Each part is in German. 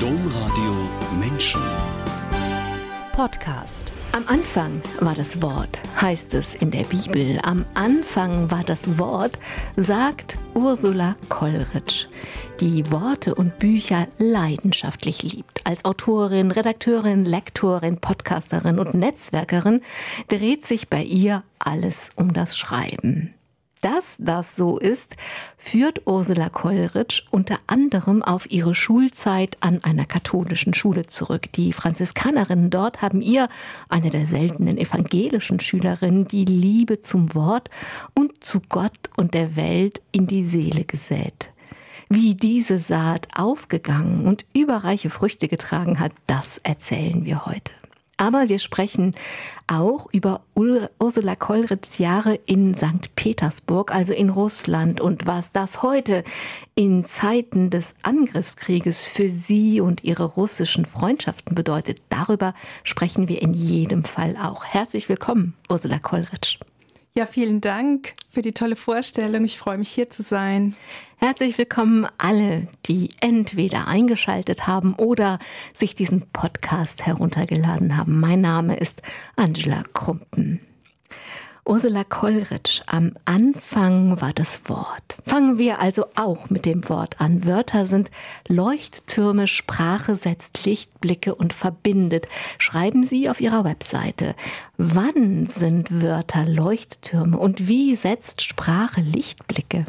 Domradio Menschen. Podcast. Am Anfang war das Wort, heißt es in der Bibel. Am Anfang war das Wort, sagt Ursula Kollrich, die Worte und Bücher leidenschaftlich liebt. Als Autorin, Redakteurin, Lektorin, Podcasterin und Netzwerkerin dreht sich bei ihr alles um das Schreiben. Dass das so ist, führt Ursula Kollrich unter anderem auf ihre Schulzeit an einer katholischen Schule zurück. Die Franziskanerinnen dort haben ihr, eine der seltenen evangelischen Schülerinnen, die Liebe zum Wort und zu Gott und der Welt in die Seele gesät. Wie diese Saat aufgegangen und überreiche Früchte getragen hat, das erzählen wir heute. Aber wir sprechen auch über Ursula Kollritz Jahre in St. Petersburg, also in Russland, und was das heute in Zeiten des Angriffskrieges für sie und ihre russischen Freundschaften bedeutet. Darüber sprechen wir in jedem Fall auch. Herzlich willkommen, Ursula Kollritz. Ja, vielen Dank für die tolle Vorstellung. Ich freue mich hier zu sein. Herzlich willkommen alle, die entweder eingeschaltet haben oder sich diesen Podcast heruntergeladen haben. Mein Name ist Angela Krumpen. Ursula Kollrich, am Anfang war das Wort. Fangen wir also auch mit dem Wort an. Wörter sind Leuchttürme, Sprache setzt Lichtblicke und verbindet. Schreiben Sie auf Ihrer Webseite. Wann sind Wörter Leuchttürme und wie setzt Sprache Lichtblicke?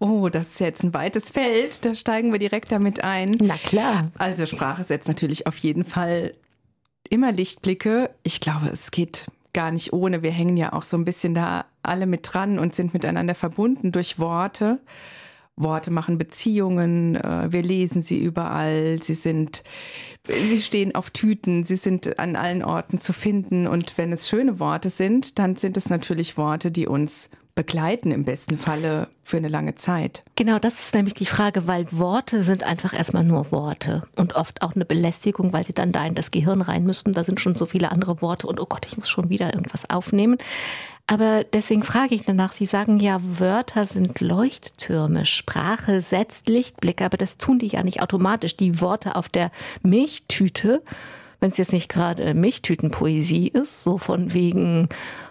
Oh, das ist jetzt ein weites Feld. Da steigen wir direkt damit ein. Na klar. Also Sprache setzt natürlich auf jeden Fall immer Lichtblicke. Ich glaube, es geht gar nicht ohne. Wir hängen ja auch so ein bisschen da alle mit dran und sind miteinander verbunden durch Worte. Worte machen Beziehungen, äh, wir lesen sie überall, sie sind, sie stehen auf Tüten, sie sind an allen Orten zu finden und wenn es schöne Worte sind, dann sind es natürlich Worte, die uns begleiten im besten Falle für eine lange Zeit. Genau, das ist nämlich die Frage, weil Worte sind einfach erstmal nur Worte und oft auch eine Belästigung, weil sie dann da in das Gehirn rein müssen. Da sind schon so viele andere Worte und oh Gott, ich muss schon wieder irgendwas aufnehmen. Aber deswegen frage ich danach, Sie sagen ja, Wörter sind Leuchttürme, Sprache setzt Lichtblicke, aber das tun die ja nicht automatisch. Die Worte auf der Milchtüte, wenn es jetzt nicht gerade Milchtütenpoesie ist, so von wegen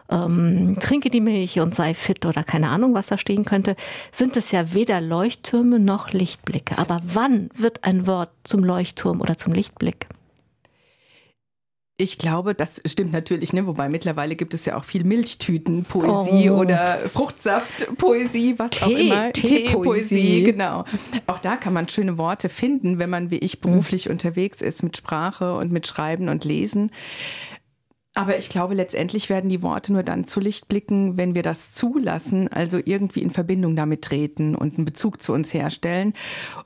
ähm, trinke die Milch und sei fit oder keine Ahnung, was da stehen könnte, sind es ja weder Leuchttürme noch Lichtblicke. Aber wann wird ein Wort zum Leuchtturm oder zum Lichtblick? Ich glaube, das stimmt natürlich, ne? wobei mittlerweile gibt es ja auch viel Milchtütenpoesie oh. oder Fruchtsaftpoesie, was Tee, auch immer. Teepoesie, genau. Auch da kann man schöne Worte finden, wenn man wie ich beruflich mhm. unterwegs ist mit Sprache und mit Schreiben und Lesen. Aber ich glaube, letztendlich werden die Worte nur dann zu Licht blicken, wenn wir das zulassen, also irgendwie in Verbindung damit treten und einen Bezug zu uns herstellen.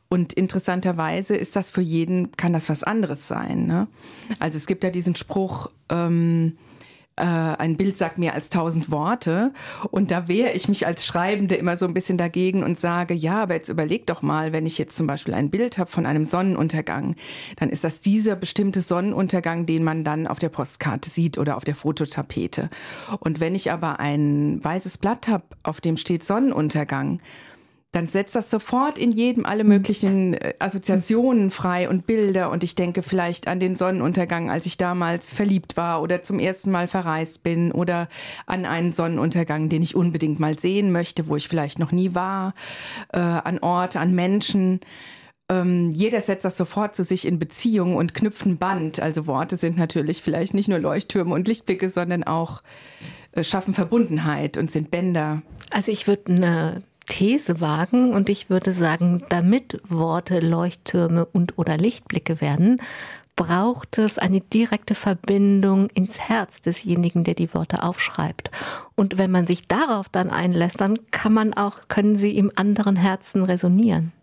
Und interessanterweise ist das für jeden, kann das was anderes sein. Ne? Also es gibt ja diesen Spruch, ähm, äh, ein Bild sagt mehr als tausend Worte. Und da wehre ich mich als Schreibende immer so ein bisschen dagegen und sage, ja, aber jetzt überleg doch mal, wenn ich jetzt zum Beispiel ein Bild habe von einem Sonnenuntergang, dann ist das dieser bestimmte Sonnenuntergang, den man dann auf der Postkarte sieht oder auf der Fototapete. Und wenn ich aber ein weißes Blatt habe, auf dem steht Sonnenuntergang, dann setzt das sofort in jedem alle möglichen äh, Assoziationen frei und Bilder. Und ich denke vielleicht an den Sonnenuntergang, als ich damals verliebt war oder zum ersten Mal verreist bin oder an einen Sonnenuntergang, den ich unbedingt mal sehen möchte, wo ich vielleicht noch nie war, äh, an Orte, an Menschen. Ähm, jeder setzt das sofort zu sich in Beziehung und knüpft ein Band. Also Worte sind natürlich vielleicht nicht nur Leuchttürme und Lichtblicke, sondern auch äh, schaffen Verbundenheit und sind Bänder. Also ich würde eine These wagen und ich würde sagen, damit Worte Leuchttürme und oder Lichtblicke werden, braucht es eine direkte Verbindung ins Herz desjenigen, der die Worte aufschreibt. Und wenn man sich darauf dann einlässt, dann kann man auch, können sie im anderen Herzen resonieren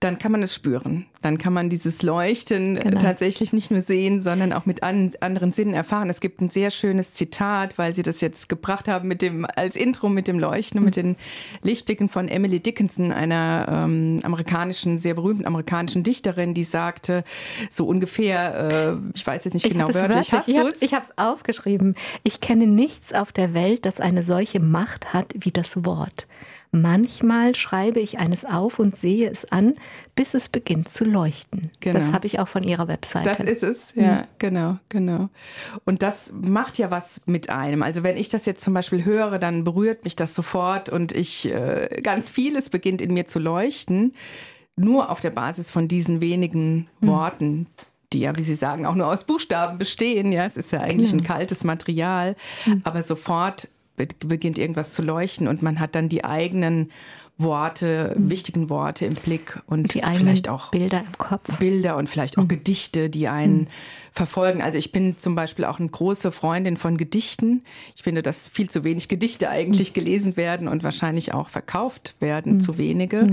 dann kann man es spüren. Dann kann man dieses Leuchten äh, genau. tatsächlich nicht nur sehen, sondern auch mit an, anderen Sinnen erfahren. Es gibt ein sehr schönes Zitat, weil Sie das jetzt gebracht haben mit dem als Intro mit dem Leuchten, mhm. mit den Lichtblicken von Emily Dickinson, einer ähm, amerikanischen, sehr berühmten amerikanischen Dichterin, die sagte so ungefähr, äh, ich weiß jetzt nicht ich genau wörtlich, hast du Ich habe es aufgeschrieben. Ich kenne nichts auf der Welt, das eine solche Macht hat wie das Wort. Manchmal schreibe ich eines auf und sehe es an, bis es beginnt zu leuchten. Genau. Das habe ich auch von Ihrer Webseite. Das ist es, ja, mhm. genau, genau. Und das macht ja was mit einem. Also wenn ich das jetzt zum Beispiel höre, dann berührt mich das sofort und ich äh, ganz vieles beginnt in mir zu leuchten. Nur auf der Basis von diesen wenigen mhm. Worten, die ja, wie Sie sagen, auch nur aus Buchstaben bestehen. Ja, es ist ja eigentlich genau. ein kaltes Material, mhm. aber sofort beginnt irgendwas zu leuchten und man hat dann die eigenen Worte, mhm. wichtigen Worte im Blick und die vielleicht auch Bilder im Kopf. Bilder und vielleicht auch mhm. Gedichte, die einen mhm. verfolgen. Also ich bin zum Beispiel auch eine große Freundin von Gedichten. Ich finde, dass viel zu wenig Gedichte eigentlich mhm. gelesen werden und wahrscheinlich auch verkauft werden, mhm. zu wenige.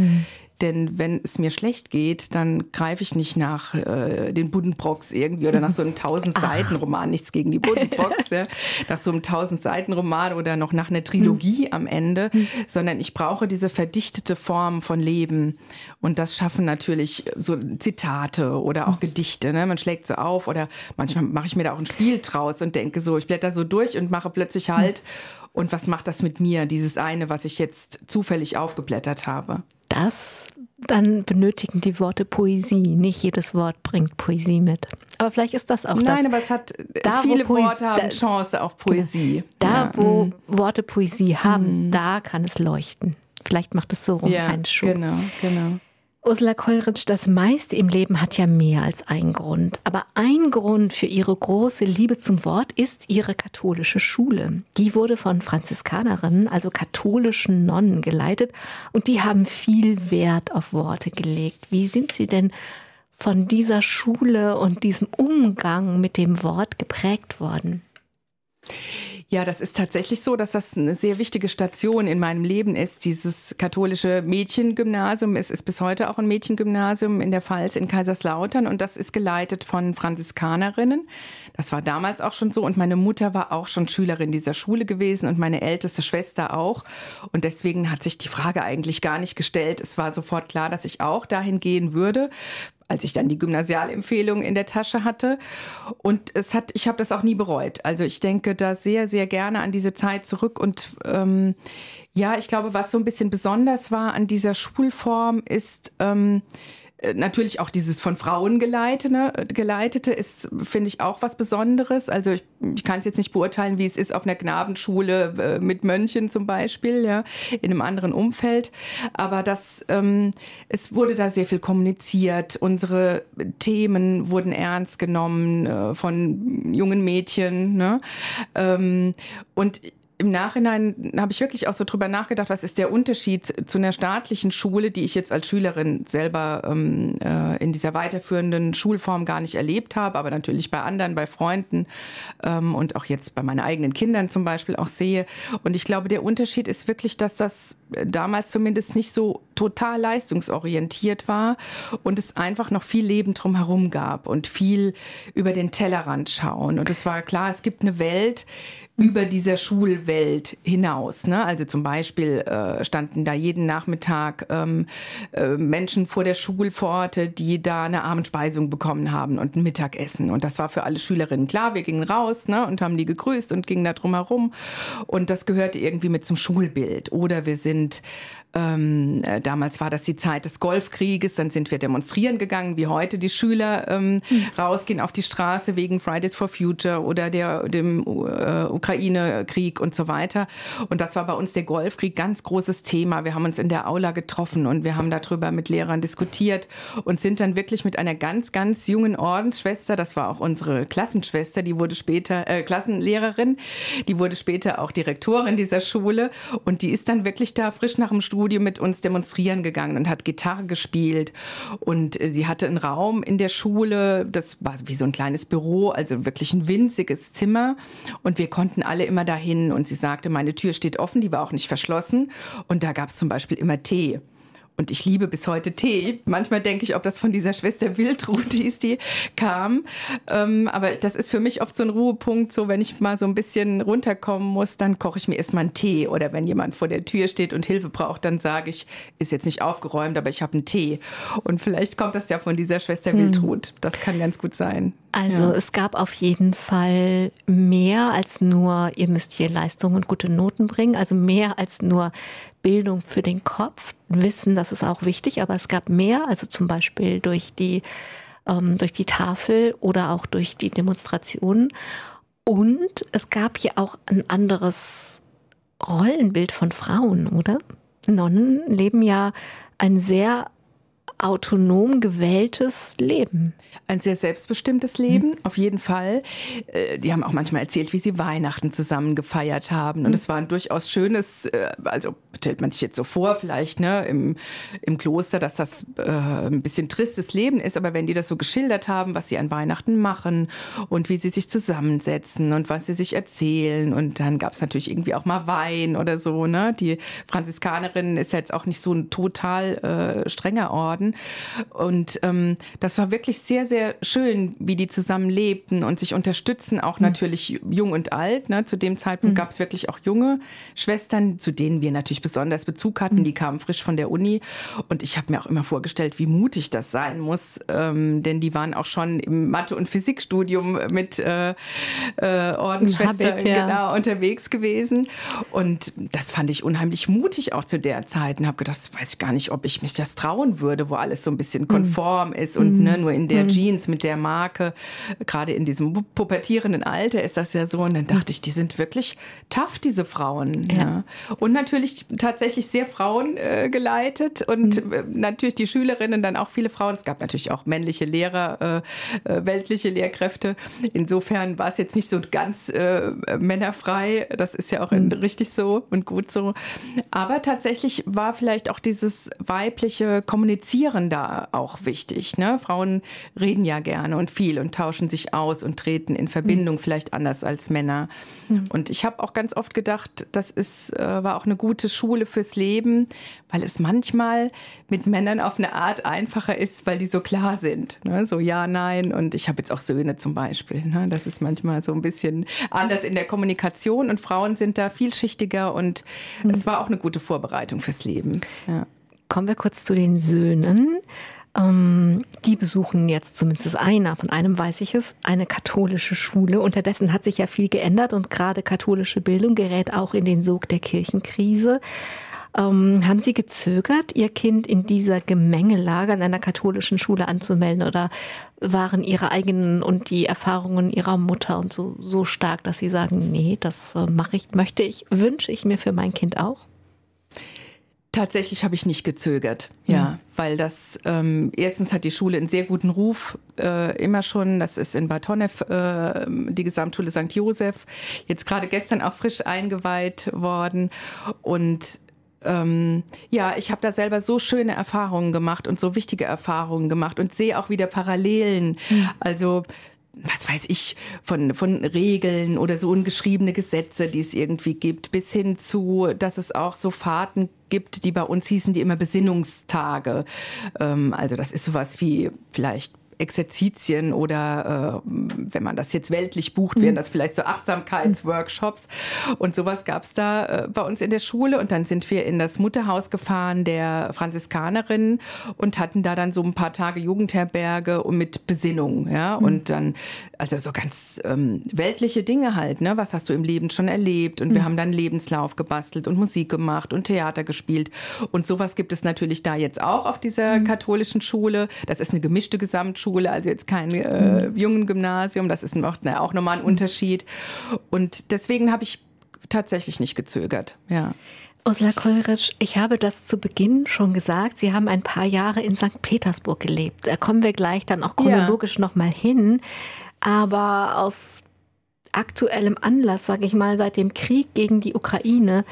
Denn wenn es mir schlecht geht, dann greife ich nicht nach äh, den Buddenbrocks irgendwie oder nach so einem 1000-Seiten-Roman, nichts gegen die Buddenbrocks, ja, nach so einem 1000-Seiten-Roman oder noch nach einer Trilogie mhm. am Ende, mhm. sondern ich brauche diese verdichtete Form von Leben. Und das schaffen natürlich so Zitate oder auch mhm. Gedichte. Ne? Man schlägt so auf oder manchmal mache ich mir da auch ein Spiel draus und denke so, ich blätter so durch und mache plötzlich Halt. Mhm. Und was macht das mit mir, dieses eine, was ich jetzt zufällig aufgeblättert habe? Das, dann benötigen die Worte Poesie. Nicht jedes Wort bringt Poesie mit. Aber vielleicht ist das auch Nein, das. Nein, aber es hat da, viele Poesie, Worte haben da, Chance auf Poesie. Da, ja. wo mhm. Worte Poesie haben, mhm. da kann es leuchten. Vielleicht macht es so rum ja, einen Schuh. Genau, genau. Ursula Kollrich, das meiste im Leben hat ja mehr als einen Grund. Aber ein Grund für ihre große Liebe zum Wort ist ihre katholische Schule. Die wurde von Franziskanerinnen, also katholischen Nonnen, geleitet und die haben viel Wert auf Worte gelegt. Wie sind Sie denn von dieser Schule und diesem Umgang mit dem Wort geprägt worden? Ja, das ist tatsächlich so, dass das eine sehr wichtige Station in meinem Leben ist. Dieses katholische Mädchengymnasium. Es ist bis heute auch ein Mädchengymnasium in der Pfalz in Kaiserslautern und das ist geleitet von Franziskanerinnen. Das war damals auch schon so und meine Mutter war auch schon Schülerin dieser Schule gewesen und meine älteste Schwester auch. Und deswegen hat sich die Frage eigentlich gar nicht gestellt. Es war sofort klar, dass ich auch dahin gehen würde, als ich dann die Gymnasialempfehlung in der Tasche hatte. Und es hat, ich habe das auch nie bereut. Also ich denke da sehr, sehr gerne an diese Zeit zurück. Und ähm, ja, ich glaube, was so ein bisschen besonders war an dieser Schulform ist, ähm, äh, natürlich auch dieses von Frauen geleitete, ne, geleitete ist, finde ich, auch was Besonderes. Also ich, ich kann es jetzt nicht beurteilen, wie es ist auf einer Knabenschule äh, mit Mönchen zum Beispiel, ja, in einem anderen Umfeld. Aber das, ähm, es wurde da sehr viel kommuniziert. Unsere Themen wurden ernst genommen äh, von jungen Mädchen. Ne? Ähm, und im Nachhinein habe ich wirklich auch so drüber nachgedacht, was ist der Unterschied zu einer staatlichen Schule, die ich jetzt als Schülerin selber ähm, äh, in dieser weiterführenden Schulform gar nicht erlebt habe, aber natürlich bei anderen, bei Freunden ähm, und auch jetzt bei meinen eigenen Kindern zum Beispiel auch sehe. Und ich glaube, der Unterschied ist wirklich, dass das damals zumindest nicht so total leistungsorientiert war und es einfach noch viel Leben drumherum gab und viel über den Tellerrand schauen. Und es war klar, es gibt eine Welt, über dieser Schulwelt hinaus. Ne? Also zum Beispiel äh, standen da jeden Nachmittag ähm, äh, Menschen vor der Schulpforte, die da eine Abendspeisung bekommen haben und ein Mittagessen. Und das war für alle Schülerinnen klar. Wir gingen raus ne, und haben die gegrüßt und gingen da drum herum. Und das gehörte irgendwie mit zum Schulbild. Oder wir sind ähm, äh, damals war das die Zeit des Golfkrieges, dann sind wir demonstrieren gegangen, wie heute die Schüler ähm, mhm. rausgehen auf die Straße wegen Fridays for Future oder der, dem äh, Ukraine-Krieg und so weiter. Und das war bei uns der Golfkrieg ganz großes Thema. Wir haben uns in der Aula getroffen und wir haben darüber mit Lehrern diskutiert und sind dann wirklich mit einer ganz, ganz jungen Ordensschwester, das war auch unsere Klassenschwester, die wurde später äh, Klassenlehrerin, die wurde später auch Direktorin dieser Schule und die ist dann wirklich da frisch nach dem Studium mit uns demonstrieren gegangen und hat Gitarre gespielt. Und äh, sie hatte einen Raum in der Schule, das war wie so ein kleines Büro, also wirklich ein winziges Zimmer. Und wir konnten alle immer dahin. Und sie sagte, meine Tür steht offen, die war auch nicht verschlossen. Und da gab es zum Beispiel immer Tee. Und ich liebe bis heute Tee. Manchmal denke ich, ob das von dieser Schwester Wildruth ist, die kam. Ähm, aber das ist für mich oft so ein Ruhepunkt. So, wenn ich mal so ein bisschen runterkommen muss, dann koche ich mir erstmal einen Tee. Oder wenn jemand vor der Tür steht und Hilfe braucht, dann sage ich, ist jetzt nicht aufgeräumt, aber ich habe einen Tee. Und vielleicht kommt das ja von dieser Schwester hm. Wildruth. Das kann ganz gut sein. Also ja. es gab auf jeden Fall mehr als nur, ihr müsst hier Leistungen und gute Noten bringen, also mehr als nur Bildung für den Kopf. Wissen, das ist auch wichtig, aber es gab mehr, also zum Beispiel durch die, ähm, durch die Tafel oder auch durch die Demonstrationen. Und es gab hier auch ein anderes Rollenbild von Frauen, oder? Nonnen leben ja ein sehr autonom gewähltes Leben. Ein sehr selbstbestimmtes Leben, mhm. auf jeden Fall. Äh, die haben auch manchmal erzählt, wie sie Weihnachten zusammen gefeiert haben. Und hm. es war ein durchaus schönes, äh, also stellt man sich jetzt so vor, vielleicht ne, im, im Kloster, dass das äh, ein bisschen tristes Leben ist. Aber wenn die das so geschildert haben, was sie an Weihnachten machen und wie sie sich zusammensetzen und was sie sich erzählen. Und dann gab es natürlich irgendwie auch mal Wein oder so. Ne? Die Franziskanerin ist jetzt auch nicht so ein total äh, strenger Orden geworden. Und ähm, das war wirklich sehr, sehr schön, wie die zusammen lebten und sich unterstützen, auch mhm. natürlich jung und alt. Ne? Zu dem Zeitpunkt mhm. gab es wirklich auch junge Schwestern, zu denen wir natürlich besonders Bezug hatten. Mhm. Die kamen frisch von der Uni. Und ich habe mir auch immer vorgestellt, wie mutig das sein muss. Ähm, denn die waren auch schon im Mathe- und Physikstudium mit äh, äh, Ordensschwestern ja. genau, unterwegs gewesen. Und das fand ich unheimlich mutig auch zu der Zeit und habe gedacht, weiß ich gar nicht, ob ich mich das trauen würde, wo alles so ein bisschen mhm. konform ist und ne, mhm. nur in der mhm. Jeans mit der Marke, gerade in diesem pubertierenden Alter ist das ja so. Und dann dachte ich, die sind wirklich tough, diese Frauen. Ja. ja. Und natürlich tatsächlich sehr Frauen äh, geleitet und mhm. Natürlich die Schülerinnen dann auch viele Frauen. Es gab natürlich auch männliche Lehrer, äh, äh, weltliche Lehrkräfte. Insofern war es jetzt nicht so ganz äh, männerfrei. Das ist ja auch mhm. richtig so und gut so. Aber tatsächlich war vielleicht auch dieses weibliche Kommunizieren Kommunizieren da auch wichtig. Ne? Frauen reden ja gerne und viel und tauschen sich aus und treten in Verbindung, mhm. vielleicht anders als Männer. Mhm. Und ich habe auch ganz oft gedacht, das ist, äh, war auch eine gute Schule fürs Leben, weil es manchmal mit Männern auf eine Art einfacher ist, weil die so klar sind. Ne? So ja, nein. Und ich habe jetzt auch Söhne zum Beispiel. Ne? Das ist manchmal so ein bisschen anders in der Kommunikation und Frauen sind da vielschichtiger und mhm. es war auch eine gute Vorbereitung fürs Leben. Ja. Kommen wir kurz zu den Söhnen. Ähm, die besuchen jetzt zumindest einer, von einem weiß ich es, eine katholische Schule. Unterdessen hat sich ja viel geändert und gerade katholische Bildung gerät auch in den Sog der Kirchenkrise. Ähm, haben Sie gezögert, Ihr Kind in dieser Gemengelage an einer katholischen Schule anzumelden oder waren Ihre eigenen und die Erfahrungen Ihrer Mutter und so, so stark, dass Sie sagen, nee, das äh, mache ich, möchte ich, wünsche ich mir für mein Kind auch? Tatsächlich habe ich nicht gezögert, ja, mhm. weil das ähm, erstens hat die Schule einen sehr guten Ruf äh, immer schon. Das ist in Bad Honnef äh, die Gesamtschule St. Josef, jetzt gerade gestern auch frisch eingeweiht worden und ähm, ja, ich habe da selber so schöne Erfahrungen gemacht und so wichtige Erfahrungen gemacht und sehe auch wieder Parallelen. Mhm. Also was weiß ich, von, von Regeln oder so ungeschriebene Gesetze, die es irgendwie gibt, bis hin zu, dass es auch so Fahrten gibt, die bei uns hießen, die immer Besinnungstage. Ähm, also das ist sowas wie vielleicht Exerzitien oder äh, wenn man das jetzt weltlich bucht, wären mhm. das vielleicht so Achtsamkeitsworkshops. Und sowas gab es da äh, bei uns in der Schule. Und dann sind wir in das Mutterhaus gefahren der Franziskanerin und hatten da dann so ein paar Tage Jugendherberge und mit Besinnung. Ja? Mhm. Und dann, also so ganz ähm, weltliche Dinge halt. Ne? Was hast du im Leben schon erlebt? Und wir mhm. haben dann Lebenslauf gebastelt und Musik gemacht und Theater gespielt. Und sowas gibt es natürlich da jetzt auch auf dieser mhm. katholischen Schule. Das ist eine gemischte Gesamtschule. Schule, also jetzt kein äh, mhm. jungen Gymnasium. Das ist auch, na, auch nochmal ein mhm. Unterschied. Und deswegen habe ich tatsächlich nicht gezögert. Ja. Ursula Kollrich, ich habe das zu Beginn schon gesagt. Sie haben ein paar Jahre in St. Petersburg gelebt. Da kommen wir gleich dann auch chronologisch ja. nochmal hin. Aber aus aktuellem Anlass, sage ich mal, seit dem Krieg gegen die Ukraine,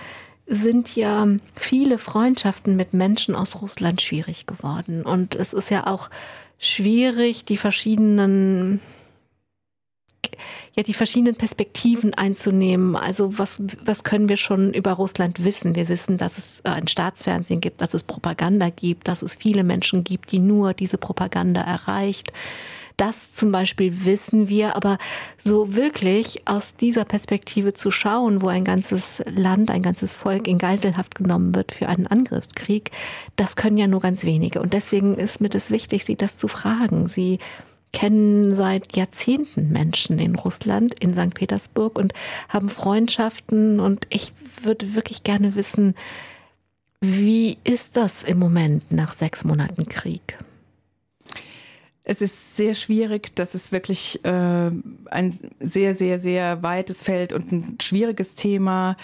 sind ja viele Freundschaften mit Menschen aus Russland schwierig geworden. Und es ist ja auch schwierig, die verschiedenen ja, die verschiedenen Perspektiven einzunehmen. Also was, was können wir schon über Russland wissen? Wir wissen, dass es äh, ein Staatsfernsehen gibt, dass es Propaganda gibt, dass es viele Menschen gibt, die nur diese Propaganda erreicht. Das zum Beispiel wissen wir, aber so wirklich aus dieser Perspektive zu schauen, wo ein ganzes Land, ein ganzes Volk in Geiselhaft genommen wird für einen Angriffskrieg, das können ja nur ganz wenige. Und deswegen ist mir das wichtig, Sie das zu fragen. Sie kennen seit Jahrzehnten Menschen in Russland, in St. Petersburg und haben Freundschaften. Und ich würde wirklich gerne wissen, wie ist das im Moment nach sechs Monaten Krieg? Es ist sehr schwierig, das ist wirklich äh, ein sehr, sehr, sehr weites Feld und ein schwieriges Thema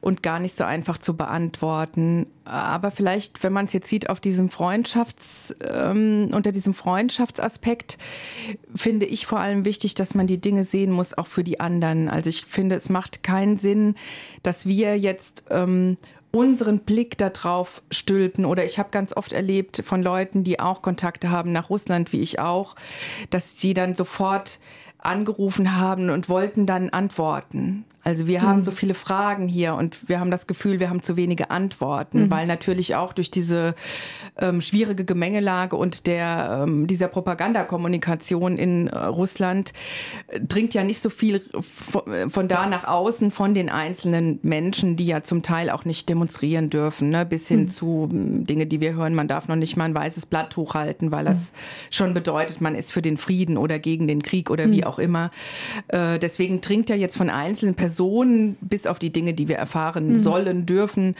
und gar nicht so einfach zu beantworten. Aber vielleicht, wenn man es jetzt sieht auf diesem Freundschafts, ähm, unter diesem Freundschaftsaspekt, finde ich vor allem wichtig, dass man die Dinge sehen muss, auch für die anderen. Also ich finde, es macht keinen Sinn, dass wir jetzt ähm, unseren Blick darauf stülpen. Oder ich habe ganz oft erlebt von Leuten, die auch Kontakte haben nach Russland, wie ich auch, dass sie dann sofort angerufen haben und wollten dann antworten. Also wir haben mhm. so viele Fragen hier und wir haben das Gefühl, wir haben zu wenige Antworten, mhm. weil natürlich auch durch diese ähm, schwierige Gemengelage und der ähm, dieser Propagandakommunikation in äh, Russland äh, dringt ja nicht so viel von, von, da nach außen von den einzelnen Menschen, die ja zum Teil auch nicht demonstrieren dürfen, ne? bis hin mhm. zu hm, Dinge, die wir hören, man darf noch nicht mal ein weißes Blatt hochhalten, weil das mhm. schon bedeutet, man ist für den Frieden oder gegen den Krieg oder wie mhm. auch immer. Äh, deswegen dringt ja jetzt von einzelnen Personen Personen, bis auf die Dinge, die wir erfahren mhm. sollen, dürfen,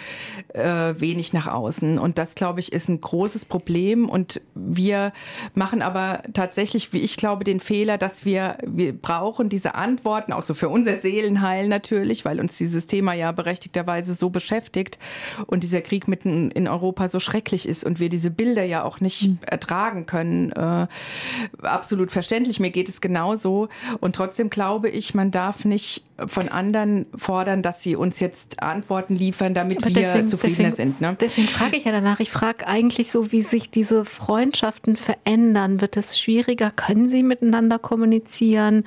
äh, wenig nach außen. Und das, glaube ich, ist ein großes Problem. Und wir machen aber tatsächlich, wie ich glaube, den Fehler, dass wir, wir brauchen diese Antworten, auch so für unser Seelenheil natürlich, weil uns dieses Thema ja berechtigterweise so beschäftigt und dieser Krieg mitten in Europa so schrecklich ist und wir diese Bilder ja auch nicht mhm. ertragen können. Äh, absolut verständlich. Mir geht es genauso. Und trotzdem glaube ich, man darf nicht von anderen fordern, dass sie uns jetzt Antworten liefern, damit Aber wir deswegen, zufriedener deswegen, sind. Ne? Deswegen frage ich ja danach. Ich frage eigentlich so, wie sich diese Freundschaften verändern. Wird es schwieriger? Können sie miteinander kommunizieren?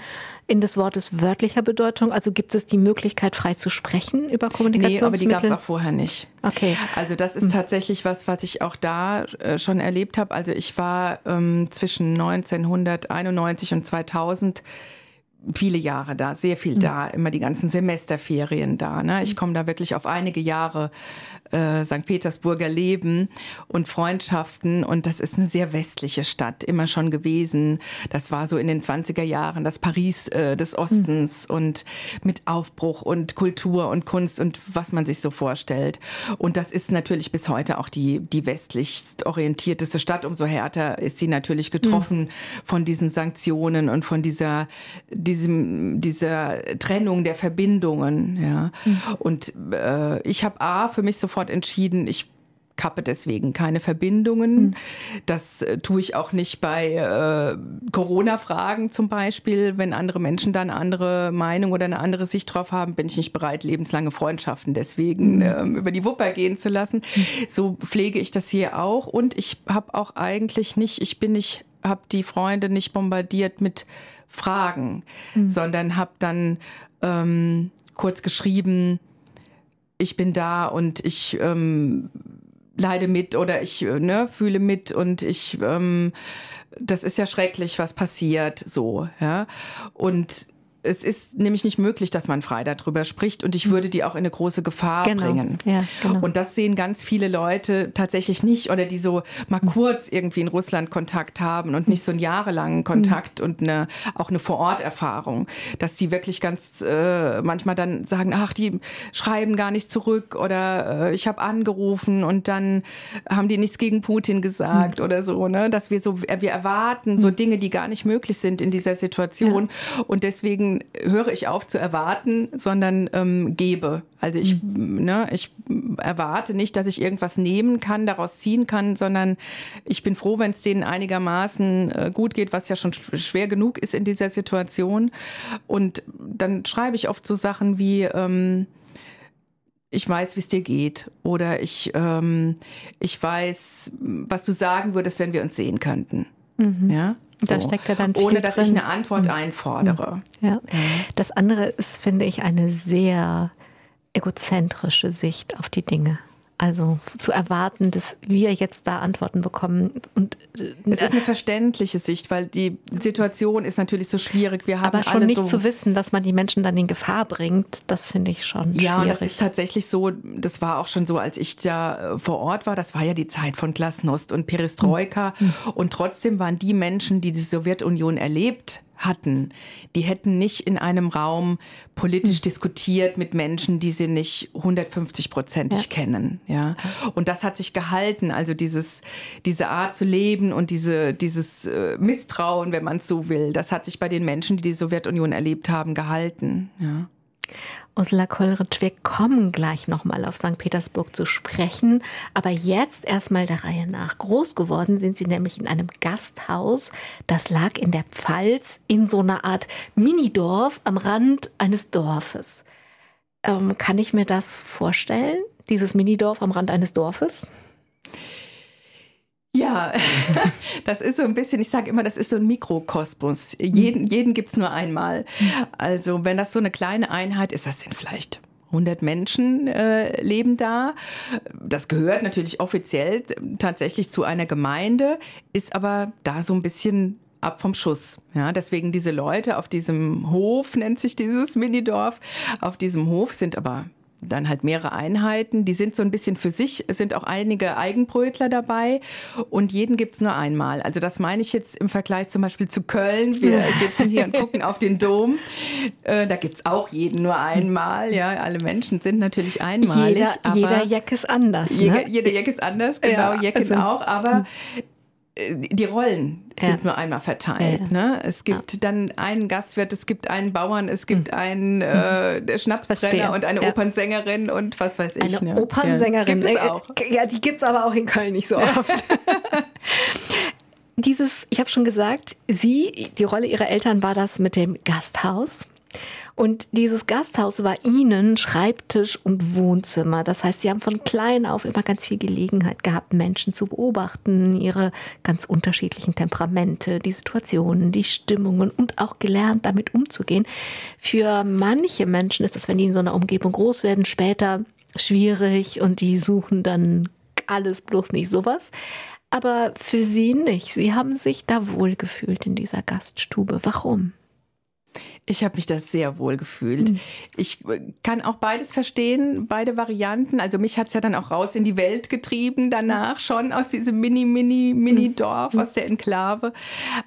In des Wortes wörtlicher Bedeutung? Also gibt es die Möglichkeit, frei zu sprechen über Kommunikation? Nee, aber die gab es auch vorher nicht. Okay. Also das ist hm. tatsächlich was, was ich auch da äh, schon erlebt habe. Also ich war ähm, zwischen 1991 und 2000 viele Jahre da, sehr viel hm. da, immer die ganzen Semesterferien da. Ne? Ich hm. komme da wirklich auf einige Jahre äh, St. Petersburger Leben und Freundschaften und das ist eine sehr westliche Stadt, immer schon gewesen. Das war so in den 20er Jahren das Paris äh, des Ostens mhm. und mit Aufbruch und Kultur und Kunst und was man sich so vorstellt. Und das ist natürlich bis heute auch die, die westlichst orientierteste Stadt. Umso härter ist sie natürlich getroffen mhm. von diesen Sanktionen und von dieser, diesem, dieser Trennung der Verbindungen. Ja. Mhm. Und äh, ich habe A für mich sofort entschieden, ich kappe deswegen keine Verbindungen. Hm. Das äh, tue ich auch nicht bei äh, Corona-Fragen zum Beispiel. Wenn andere Menschen da eine andere Meinung oder eine andere Sicht drauf haben, bin ich nicht bereit, lebenslange Freundschaften deswegen hm. ähm, über die Wupper gehen zu lassen. Hm. So pflege ich das hier auch. Und ich habe auch eigentlich nicht, ich bin nicht, habe die Freunde nicht bombardiert mit Fragen, hm. sondern habe dann ähm, kurz geschrieben, ich bin da und ich ähm, leide mit oder ich äh, ne, fühle mit und ich ähm, das ist ja schrecklich, was passiert so, ja. Und es ist nämlich nicht möglich, dass man frei darüber spricht und ich würde die auch in eine große Gefahr genau. bringen. Ja, genau. Und das sehen ganz viele Leute tatsächlich nicht oder die so mal kurz irgendwie in Russland Kontakt haben und nicht so einen jahrelangen Kontakt mhm. und eine, auch eine Vororterfahrung, dass die wirklich ganz äh, manchmal dann sagen, ach, die schreiben gar nicht zurück oder äh, ich habe angerufen und dann haben die nichts gegen Putin gesagt mhm. oder so, ne? Dass wir so, wir erwarten so. Dinge, die gar nicht möglich sind in dieser Situation ja. und deswegen höre ich auf zu erwarten, sondern ähm, gebe. Also ich, mhm. ne, ich erwarte nicht, dass ich irgendwas nehmen kann, daraus ziehen kann, sondern ich bin froh, wenn es denen einigermaßen äh, gut geht, was ja schon schwer genug ist in dieser Situation. Und dann schreibe ich oft so Sachen wie, ähm, ich weiß, wie es dir geht oder ich, ähm, ich weiß, was du sagen würdest, wenn wir uns sehen könnten. Mhm. Ja. So. Da steckt ja dann viel Ohne dass drin. ich eine Antwort mhm. einfordere. Ja. Das andere ist, finde ich, eine sehr egozentrische Sicht auf die Dinge. Also zu erwarten, dass wir jetzt da Antworten bekommen. Und, äh, es ist eine verständliche Sicht, weil die Situation ist natürlich so schwierig. Wir haben aber schon nicht so zu wissen, dass man die Menschen dann in Gefahr bringt, das finde ich schon schwierig. Ja, das ist tatsächlich so. Das war auch schon so, als ich da äh, vor Ort war. Das war ja die Zeit von Glasnost und Perestroika. Mhm. Und trotzdem waren die Menschen, die die Sowjetunion erlebt hatten. Die hätten nicht in einem Raum politisch mhm. diskutiert mit Menschen, die sie nicht 150-prozentig ja. kennen. Ja. Und das hat sich gehalten. Also dieses, diese Art zu leben und diese, dieses äh, Misstrauen, wenn man es so will, das hat sich bei den Menschen, die die Sowjetunion erlebt haben, gehalten. Ja. Ursula Kollrich, wir kommen gleich nochmal auf St. Petersburg zu sprechen, aber jetzt erstmal der Reihe nach. Groß geworden sind Sie nämlich in einem Gasthaus, das lag in der Pfalz in so einer Art Minidorf am Rand eines Dorfes. Ähm, kann ich mir das vorstellen, dieses Minidorf am Rand eines Dorfes? Ja, das ist so ein bisschen, ich sage immer, das ist so ein Mikrokosmos. Jeden, jeden gibt es nur einmal. Also wenn das so eine kleine Einheit ist, das sind vielleicht 100 Menschen äh, leben da. Das gehört natürlich offiziell tatsächlich zu einer Gemeinde, ist aber da so ein bisschen ab vom Schuss. Ja, deswegen diese Leute auf diesem Hof, nennt sich dieses Minidorf, auf diesem Hof sind aber dann halt mehrere Einheiten. Die sind so ein bisschen für sich. Es sind auch einige Eigenbrötler dabei und jeden gibt's nur einmal. Also das meine ich jetzt im Vergleich zum Beispiel zu Köln. Wir sitzen hier und gucken auf den Dom. Äh, da gibt's auch jeden nur einmal. Ja, alle Menschen sind natürlich einmalig. Jeder, jeder Jack ist anders. Ne? Jeder, jeder Jack ist anders, genau, ja, Jack also, auch. Aber äh, die Rollen sind ja. nur einmal verteilt. Ja. Ne? Es gibt ja. dann einen Gastwirt, es gibt einen Bauern, es gibt hm. einen äh, Schnapsbrenner und eine Opernsängerin und was weiß ich. Eine ne? Opernsängerin. Gibt es auch. Ja, die gibt es aber auch in Köln nicht so oft. Dieses, ich habe schon gesagt, sie, die Rolle ihrer Eltern war das mit dem Gasthaus. Und dieses Gasthaus war ihnen Schreibtisch und Wohnzimmer. Das heißt, sie haben von klein auf immer ganz viel Gelegenheit gehabt, Menschen zu beobachten, ihre ganz unterschiedlichen Temperamente, die Situationen, die Stimmungen und auch gelernt, damit umzugehen. Für manche Menschen ist das, wenn die in so einer Umgebung groß werden, später schwierig und die suchen dann alles bloß nicht sowas. Aber für sie nicht. Sie haben sich da wohlgefühlt in dieser Gaststube. Warum? Ich habe mich da sehr wohl gefühlt. Mhm. Ich äh, kann auch beides verstehen, beide Varianten. Also mich hat es ja dann auch raus in die Welt getrieben danach, schon aus diesem Mini, Mini, Mini-Dorf, mhm. aus der Enklave.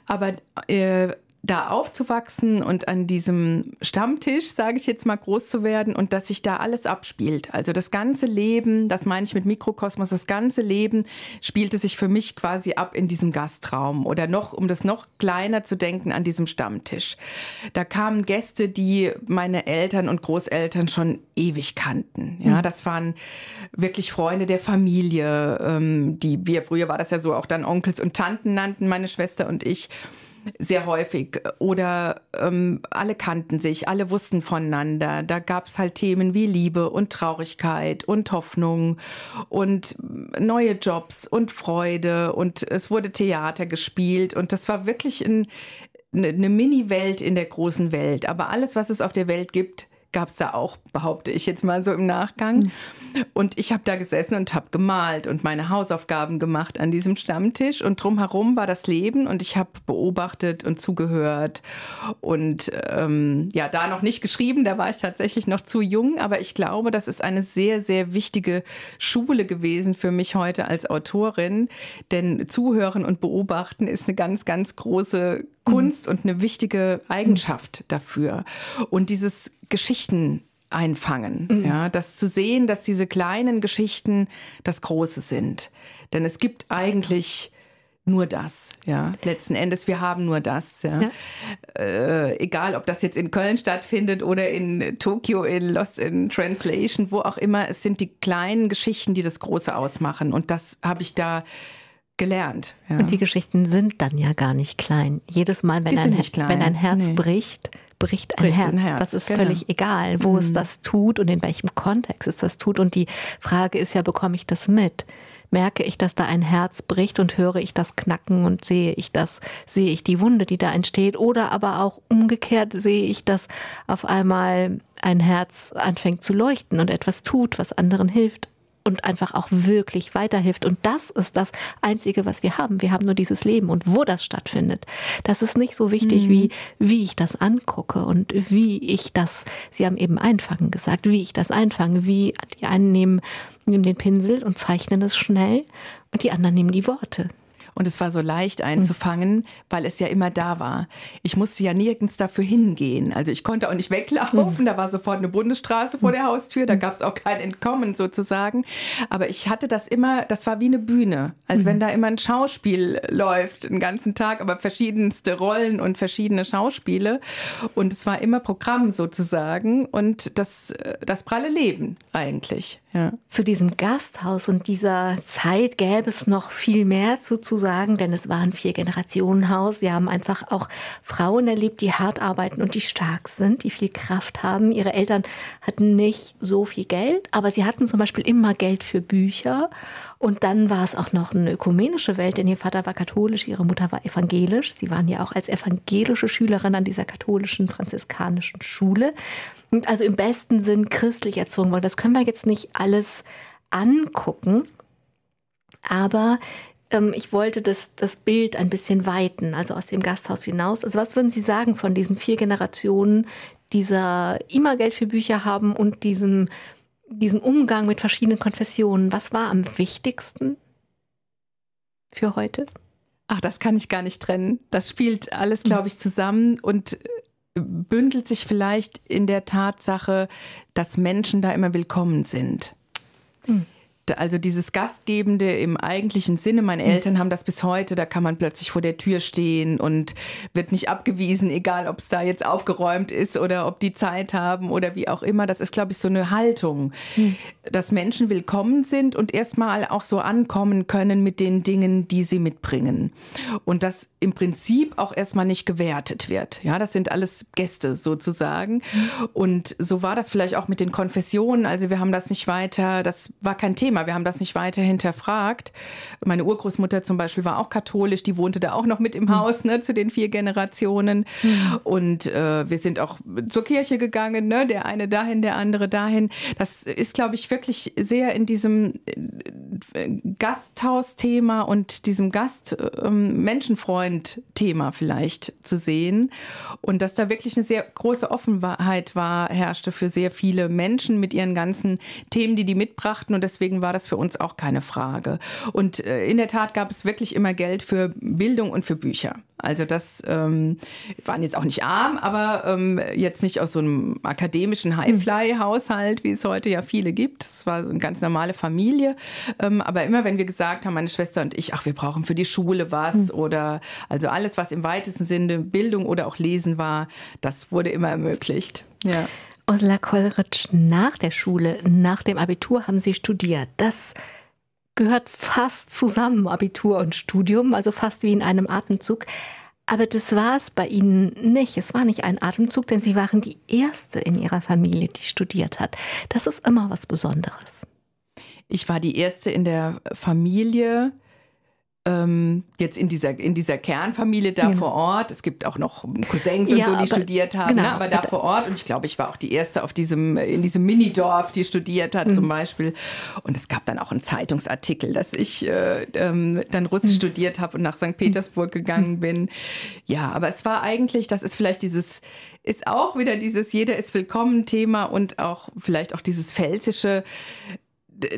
Aber äh, da aufzuwachsen und an diesem Stammtisch, sage ich jetzt mal, groß zu werden und dass sich da alles abspielt. Also das ganze Leben, das meine ich mit Mikrokosmos, das ganze Leben spielte sich für mich quasi ab in diesem Gastraum oder noch, um das noch kleiner zu denken, an diesem Stammtisch. Da kamen Gäste, die meine Eltern und Großeltern schon ewig kannten. Ja, hm. das waren wirklich Freunde der Familie, ähm, die wir früher war das ja so auch dann Onkels und Tanten nannten, meine Schwester und ich sehr häufig. Oder ähm, alle kannten sich, alle wussten voneinander. Da gab es halt Themen wie Liebe und Traurigkeit und Hoffnung und neue Jobs und Freude und es wurde Theater gespielt und das war wirklich ein, eine, eine Mini-Welt in der großen Welt. Aber alles, was es auf der Welt gibt, gab es da auch, behaupte ich jetzt mal so im Nachgang. Mhm. Und ich habe da gesessen und habe gemalt und meine Hausaufgaben gemacht an diesem Stammtisch. Und drumherum war das Leben und ich habe beobachtet und zugehört. Und ähm, ja, da noch nicht geschrieben, da war ich tatsächlich noch zu jung. Aber ich glaube, das ist eine sehr, sehr wichtige Schule gewesen für mich heute als Autorin. Denn Zuhören und Beobachten ist eine ganz, ganz große Kunst mhm. und eine wichtige Eigenschaft dafür. Und dieses Geschichten einfangen, mhm. ja, das zu sehen, dass diese kleinen Geschichten das Große sind. Denn es gibt eigentlich nur das, ja. Letzten Endes, wir haben nur das, ja. ja. Äh, egal, ob das jetzt in Köln stattfindet oder in Tokio, in Lost in Translation, wo auch immer, es sind die kleinen Geschichten, die das Große ausmachen. Und das habe ich da gelernt. Ja. Und die Geschichten sind dann ja gar nicht klein. Jedes Mal, wenn, ein, wenn ein Herz nee. bricht, bricht ein, bricht Herz. ein Herz. Das ist genau. völlig egal, wo mhm. es das tut und in welchem Kontext es das tut. Und die Frage ist ja, bekomme ich das mit? Merke ich, dass da ein Herz bricht und höre ich das Knacken und sehe ich das, sehe ich die Wunde, die da entsteht? Oder aber auch umgekehrt sehe ich, dass auf einmal ein Herz anfängt zu leuchten und etwas tut, was anderen hilft, und einfach auch wirklich weiterhilft. Und das ist das Einzige, was wir haben. Wir haben nur dieses Leben und wo das stattfindet. Das ist nicht so wichtig, mhm. wie, wie ich das angucke und wie ich das, Sie haben eben einfangen gesagt, wie ich das einfange, wie die einen nehmen, nehmen den Pinsel und zeichnen es schnell und die anderen nehmen die Worte. Und es war so leicht einzufangen, mhm. weil es ja immer da war. Ich musste ja nirgends dafür hingehen. Also ich konnte auch nicht weglaufen. Mhm. Da war sofort eine Bundesstraße vor der Haustür. Da gab es auch kein Entkommen sozusagen. Aber ich hatte das immer, das war wie eine Bühne. Als mhm. wenn da immer ein Schauspiel läuft, den ganzen Tag, aber verschiedenste Rollen und verschiedene Schauspiele. Und es war immer Programm sozusagen und das, das pralle Leben eigentlich. Ja. Zu diesem Gasthaus und dieser Zeit gäbe es noch viel mehr zu, sagen, denn es war ein Vier-Generationen-Haus. Sie haben einfach auch Frauen erlebt, die hart arbeiten und die stark sind, die viel Kraft haben. Ihre Eltern hatten nicht so viel Geld, aber sie hatten zum Beispiel immer Geld für Bücher. Und dann war es auch noch eine ökumenische Welt, denn ihr Vater war katholisch, ihre Mutter war evangelisch. Sie waren ja auch als evangelische Schülerin an dieser katholischen franziskanischen Schule also im besten Sinn christlich erzogen worden. Das können wir jetzt nicht alles angucken, aber ähm, ich wollte das, das Bild ein bisschen weiten, also aus dem Gasthaus hinaus. Also was würden Sie sagen von diesen vier Generationen, dieser immer Geld für Bücher haben und diesem, diesem Umgang mit verschiedenen Konfessionen? Was war am wichtigsten für heute? Ach, das kann ich gar nicht trennen. Das spielt alles, glaube ich, zusammen und bündelt sich vielleicht in der Tatsache, dass Menschen da immer willkommen sind. Hm also dieses Gastgebende im eigentlichen Sinne, meine hm. Eltern haben das bis heute, da kann man plötzlich vor der Tür stehen und wird nicht abgewiesen, egal ob es da jetzt aufgeräumt ist oder ob die Zeit haben oder wie auch immer. Das ist, glaube ich, so eine Haltung, hm. dass Menschen willkommen sind und erstmal auch so ankommen können mit den Dingen, die sie mitbringen. Und das im Prinzip auch erstmal nicht gewertet wird. Ja, das sind alles Gäste sozusagen. Hm. Und so war das vielleicht auch mit den Konfessionen. Also wir haben das nicht weiter, das war kein Thema Thema. Wir haben das nicht weiter hinterfragt. Meine Urgroßmutter zum Beispiel war auch katholisch, die wohnte da auch noch mit im hm. Haus, ne, zu den vier Generationen. Mhm. Und äh, wir sind auch zur Kirche gegangen, ne, der eine dahin, der andere dahin. Das ist, glaube ich, wirklich sehr in diesem äh, Gasthaus-Thema und diesem Gast-Menschenfreund-Thema ähm, vielleicht zu sehen. Und dass da wirklich eine sehr große Offenheit war, herrschte für sehr viele Menschen mit ihren ganzen Themen, die die mitbrachten. Und deswegen war das für uns auch keine Frage. Und äh, in der Tat gab es wirklich immer Geld für Bildung und für Bücher. Also das ähm, waren jetzt auch nicht arm, aber ähm, jetzt nicht aus so einem akademischen Highfly-Haushalt, wie es heute ja viele gibt. Es war so eine ganz normale Familie. Ähm, aber immer wenn wir gesagt haben, meine Schwester und ich, ach, wir brauchen für die Schule was mhm. oder also alles, was im weitesten Sinne Bildung oder auch Lesen war, das wurde immer ermöglicht. Ja. Ursula Kollritsch, nach der Schule, nach dem Abitur haben Sie studiert. Das gehört fast zusammen, Abitur und Studium, also fast wie in einem Atemzug. Aber das war es bei Ihnen nicht. Es war nicht ein Atemzug, denn Sie waren die Erste in Ihrer Familie, die studiert hat. Das ist immer was Besonderes. Ich war die Erste in der Familie, ähm, jetzt in dieser, in dieser Kernfamilie da genau. vor Ort. Es gibt auch noch Cousins und ja, so, die studiert haben, genau, ne? aber da vor Ort. Und ich glaube, ich war auch die erste auf diesem, in diesem Minidorf, die studiert hat mhm. zum Beispiel. Und es gab dann auch einen Zeitungsartikel, dass ich äh, ähm, dann Russisch mhm. studiert habe und nach St. Petersburg gegangen mhm. bin. Ja, aber es war eigentlich, das ist vielleicht dieses, ist auch wieder dieses Jeder ist willkommen Thema und auch vielleicht auch dieses Pfälzische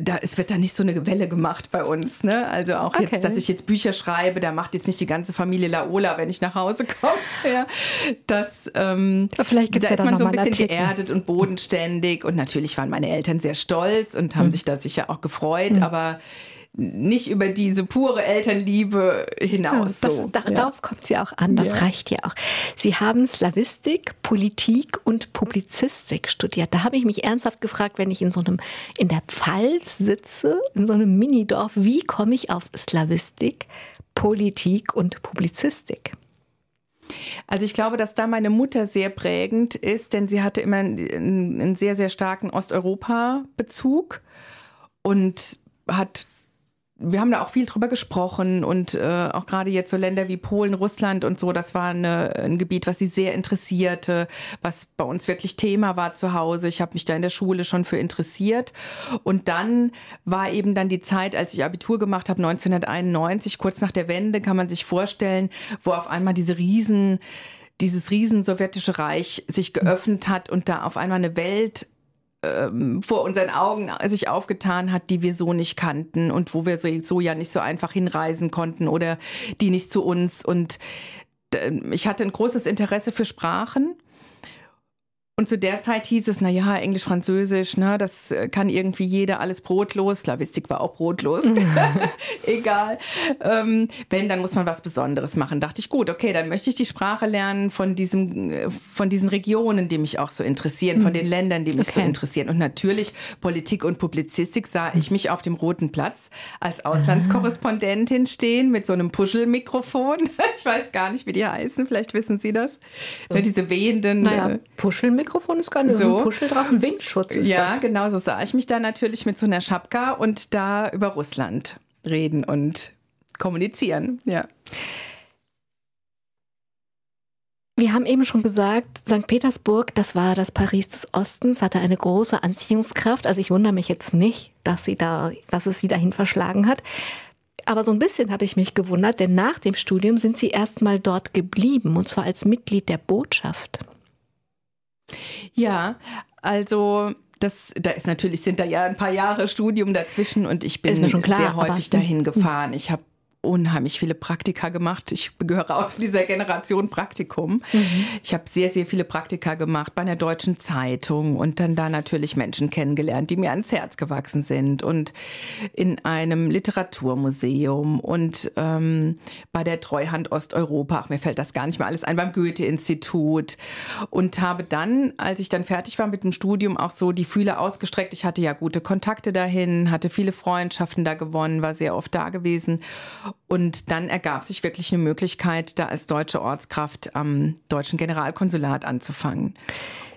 da, es wird da nicht so eine Welle gemacht bei uns. Ne? Also auch okay. jetzt, dass ich jetzt Bücher schreibe, da macht jetzt nicht die ganze Familie Laola, wenn ich nach Hause komme. Ja, das, ähm, Vielleicht da ist man so ein bisschen geerdet und bodenständig. Und natürlich waren meine Eltern sehr stolz und haben hm. sich da sicher auch gefreut. Hm. Aber nicht über diese pure Elternliebe hinaus. Ja, das, so. Darauf ja. kommt sie auch an, das ja. reicht ja auch. Sie haben Slavistik, Politik und Publizistik studiert. Da habe ich mich ernsthaft gefragt, wenn ich in so einem, in der Pfalz sitze, in so einem Minidorf, wie komme ich auf Slavistik, Politik und Publizistik? Also ich glaube, dass da meine Mutter sehr prägend ist, denn sie hatte immer einen, einen sehr, sehr starken Osteuropa-Bezug und hat wir haben da auch viel drüber gesprochen und äh, auch gerade jetzt so Länder wie Polen, Russland und so, das war eine, ein Gebiet, was sie sehr interessierte, was bei uns wirklich Thema war zu Hause. Ich habe mich da in der Schule schon für interessiert. Und dann war eben dann die Zeit, als ich Abitur gemacht habe, 1991, kurz nach der Wende, kann man sich vorstellen, wo auf einmal diese riesen dieses riesen sowjetische Reich sich geöffnet hat und da auf einmal eine Welt ähm, vor unseren Augen sich aufgetan hat, die wir so nicht kannten und wo wir so, ja nicht so einfach hinreisen konnten oder die nicht zu uns. Und äh, ich hatte ein großes Interesse für Sprachen und zu der Zeit hieß es, na ja, Englisch, Französisch, ne, das äh, kann irgendwie jeder, alles brotlos. Slavistik war auch brotlos. Egal. Ähm, wenn, dann muss man was Besonderes machen. Dachte ich, gut, okay, dann möchte ich die Sprache lernen von diesem, äh, von diesen Regionen, die mich auch so interessieren, von mhm. den Ländern, die mich okay. so interessieren. Und natürlich Politik und Publizistik sah ich mich auf dem Roten Platz als Auslandskorrespondentin stehen mit so einem Puschelmikrofon. ich weiß gar nicht, wie die heißen. Vielleicht wissen Sie das. So. Diese wehenden. Naja, äh, Puschelmikrofon. Mikrofon ist gar nicht so. ein Puscheldrachen, Windschutz ist Ja, das. genau, so sah ich mich da natürlich mit so einer Schapka und da über Russland reden und kommunizieren, ja. Wir haben eben schon gesagt, St. Petersburg, das war das Paris des Ostens, hatte eine große Anziehungskraft. Also ich wundere mich jetzt nicht, dass, sie da, dass es sie dahin verschlagen hat. Aber so ein bisschen habe ich mich gewundert, denn nach dem Studium sind sie erst mal dort geblieben, und zwar als Mitglied der Botschaft. Ja, also das, da ist natürlich, sind da ja ein paar Jahre Studium dazwischen und ich bin klar, sehr häufig dahin gefahren. Ich habe unheimlich viele Praktika gemacht. Ich gehöre auch zu dieser Generation Praktikum. Mhm. Ich habe sehr, sehr viele Praktika gemacht bei einer deutschen Zeitung und dann da natürlich Menschen kennengelernt, die mir ans Herz gewachsen sind und in einem Literaturmuseum und ähm, bei der Treuhand Osteuropa. Ach, mir fällt das gar nicht mehr alles ein, beim Goethe-Institut und habe dann, als ich dann fertig war mit dem Studium, auch so die Fühler ausgestreckt. Ich hatte ja gute Kontakte dahin, hatte viele Freundschaften da gewonnen, war sehr oft da gewesen und dann ergab sich wirklich eine Möglichkeit, da als deutsche Ortskraft am deutschen Generalkonsulat anzufangen.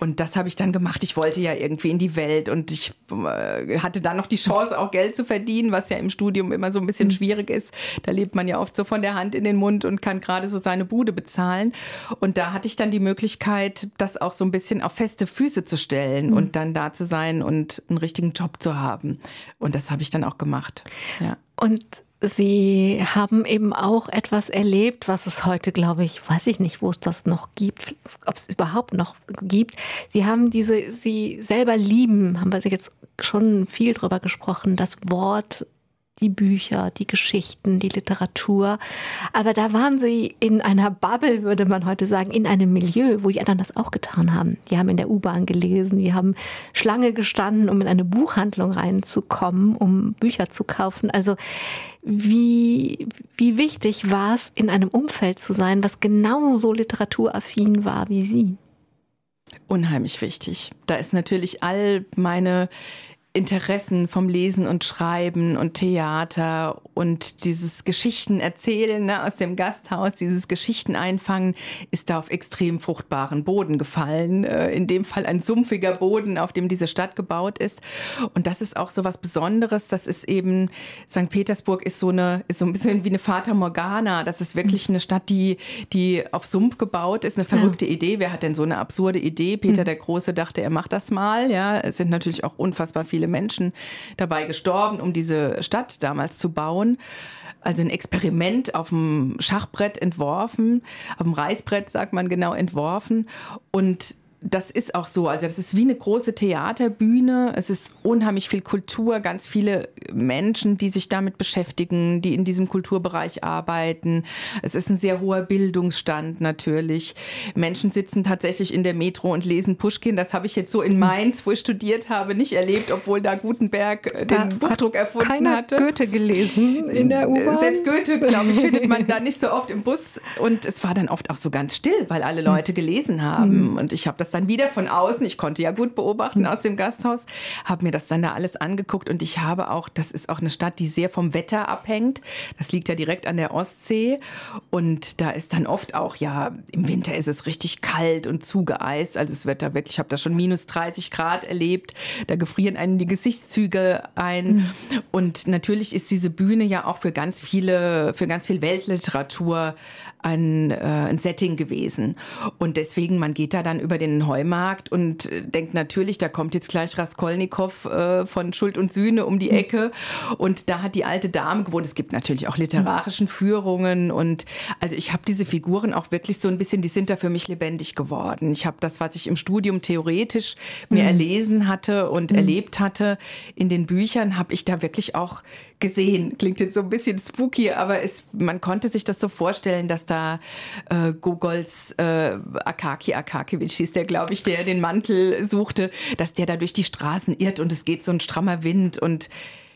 Und das habe ich dann gemacht. Ich wollte ja irgendwie in die Welt und ich äh, hatte dann noch die Chance, auch Geld zu verdienen, was ja im Studium immer so ein bisschen mhm. schwierig ist. Da lebt man ja oft so von der Hand in den Mund und kann gerade so seine Bude bezahlen. Und da hatte ich dann die Möglichkeit, das auch so ein bisschen auf feste Füße zu stellen mhm. und dann da zu sein und einen richtigen Job zu haben. Und das habe ich dann auch gemacht. Ja. Und Sie haben eben auch etwas erlebt, was es heute, glaube ich, weiß ich nicht, wo es das noch gibt, ob es überhaupt noch gibt. Sie haben diese, Sie selber lieben, haben wir jetzt schon viel drüber gesprochen, das Wort die Bücher, die Geschichten, die Literatur. Aber da waren sie in einer Bubble, würde man heute sagen, in einem Milieu, wo die anderen das auch getan haben. Die haben in der U-Bahn gelesen, die haben Schlange gestanden, um in eine Buchhandlung reinzukommen, um Bücher zu kaufen. Also wie, wie wichtig war es, in einem Umfeld zu sein, was genauso literaturaffin war wie Sie? Unheimlich wichtig. Da ist natürlich all meine Interessen vom Lesen und Schreiben und Theater und dieses Geschichten erzählen ne, aus dem Gasthaus, dieses Geschichten einfangen, ist da auf extrem fruchtbaren Boden gefallen. Äh, in dem Fall ein sumpfiger Boden, auf dem diese Stadt gebaut ist. Und das ist auch so was Besonderes. Das ist eben, St. Petersburg ist so eine, ist so ein bisschen wie eine Fata Morgana. Das ist wirklich eine Stadt, die, die auf Sumpf gebaut ist. Eine verrückte ja. Idee. Wer hat denn so eine absurde Idee? Peter mhm. der Große dachte, er macht das mal. Ja, es sind natürlich auch unfassbar viele viele Menschen dabei gestorben, um diese Stadt damals zu bauen. Also ein Experiment auf dem Schachbrett entworfen, auf dem Reißbrett sagt man genau entworfen. Und das ist auch so. Also das ist wie eine große Theaterbühne. Es ist unheimlich viel Kultur, ganz viele Menschen, die sich damit beschäftigen, die in diesem Kulturbereich arbeiten. Es ist ein sehr hoher Bildungsstand natürlich. Menschen sitzen tatsächlich in der Metro und lesen Pushkin. Das habe ich jetzt so in Mainz, wo ich studiert habe, nicht erlebt, obwohl da Gutenberg äh, den da Buchdruck erfunden keiner hatte. Goethe gelesen in der U-Bahn. Selbst Goethe, glaube ich, findet man da nicht so oft im Bus. Und es war dann oft auch so ganz still, weil alle Leute gelesen haben. Und ich habe das dann wieder von außen, ich konnte ja gut beobachten aus dem Gasthaus, habe mir das dann da alles angeguckt und ich habe auch, das ist auch eine Stadt, die sehr vom Wetter abhängt. Das liegt ja direkt an der Ostsee Und da ist dann oft auch, ja, im Winter ist es richtig kalt und zugeeist. Also es wird da wirklich, ich habe da schon minus 30 Grad erlebt. Da gefrieren einen die Gesichtszüge ein. Mhm. Und natürlich ist diese Bühne ja auch für ganz viele, für ganz viel Weltliteratur ein, äh, ein Setting gewesen. Und deswegen, man geht da dann über den Heumarkt und denkt natürlich, da kommt jetzt gleich Raskolnikow äh, von Schuld und Sühne um die Ecke. Und da hat die alte Dame gewohnt. Es gibt natürlich auch literarischen Führungen. Und also ich habe diese Figuren auch wirklich so ein bisschen, die sind da für mich lebendig geworden. Ich habe das, was ich im Studium theoretisch mir mhm. erlesen hatte und mhm. erlebt hatte in den Büchern, habe ich da wirklich auch gesehen. Klingt jetzt so ein bisschen spooky, aber es, man konnte sich das so vorstellen, dass da äh, Gogols äh, Akaki Akakiewicz hieß der, glaube ich, der den Mantel suchte, dass der da durch die Straßen irrt und es geht so ein strammer Wind und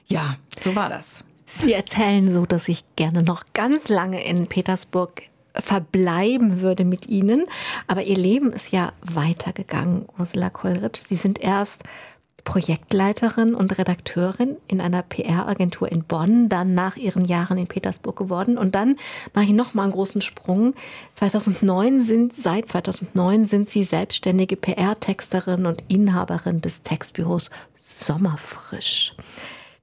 ja, so war das. Sie erzählen so, dass ich gerne noch ganz lange in Petersburg verbleiben würde mit Ihnen. Aber Ihr Leben ist ja weitergegangen, Ursula Kollrich. Sie sind erst Projektleiterin und Redakteurin in einer PR-Agentur in Bonn, dann nach ihren Jahren in Petersburg geworden. Und dann mache ich noch mal einen großen Sprung. 2009 sind, seit 2009 sind sie selbstständige PR-Texterin und Inhaberin des Textbüros Sommerfrisch.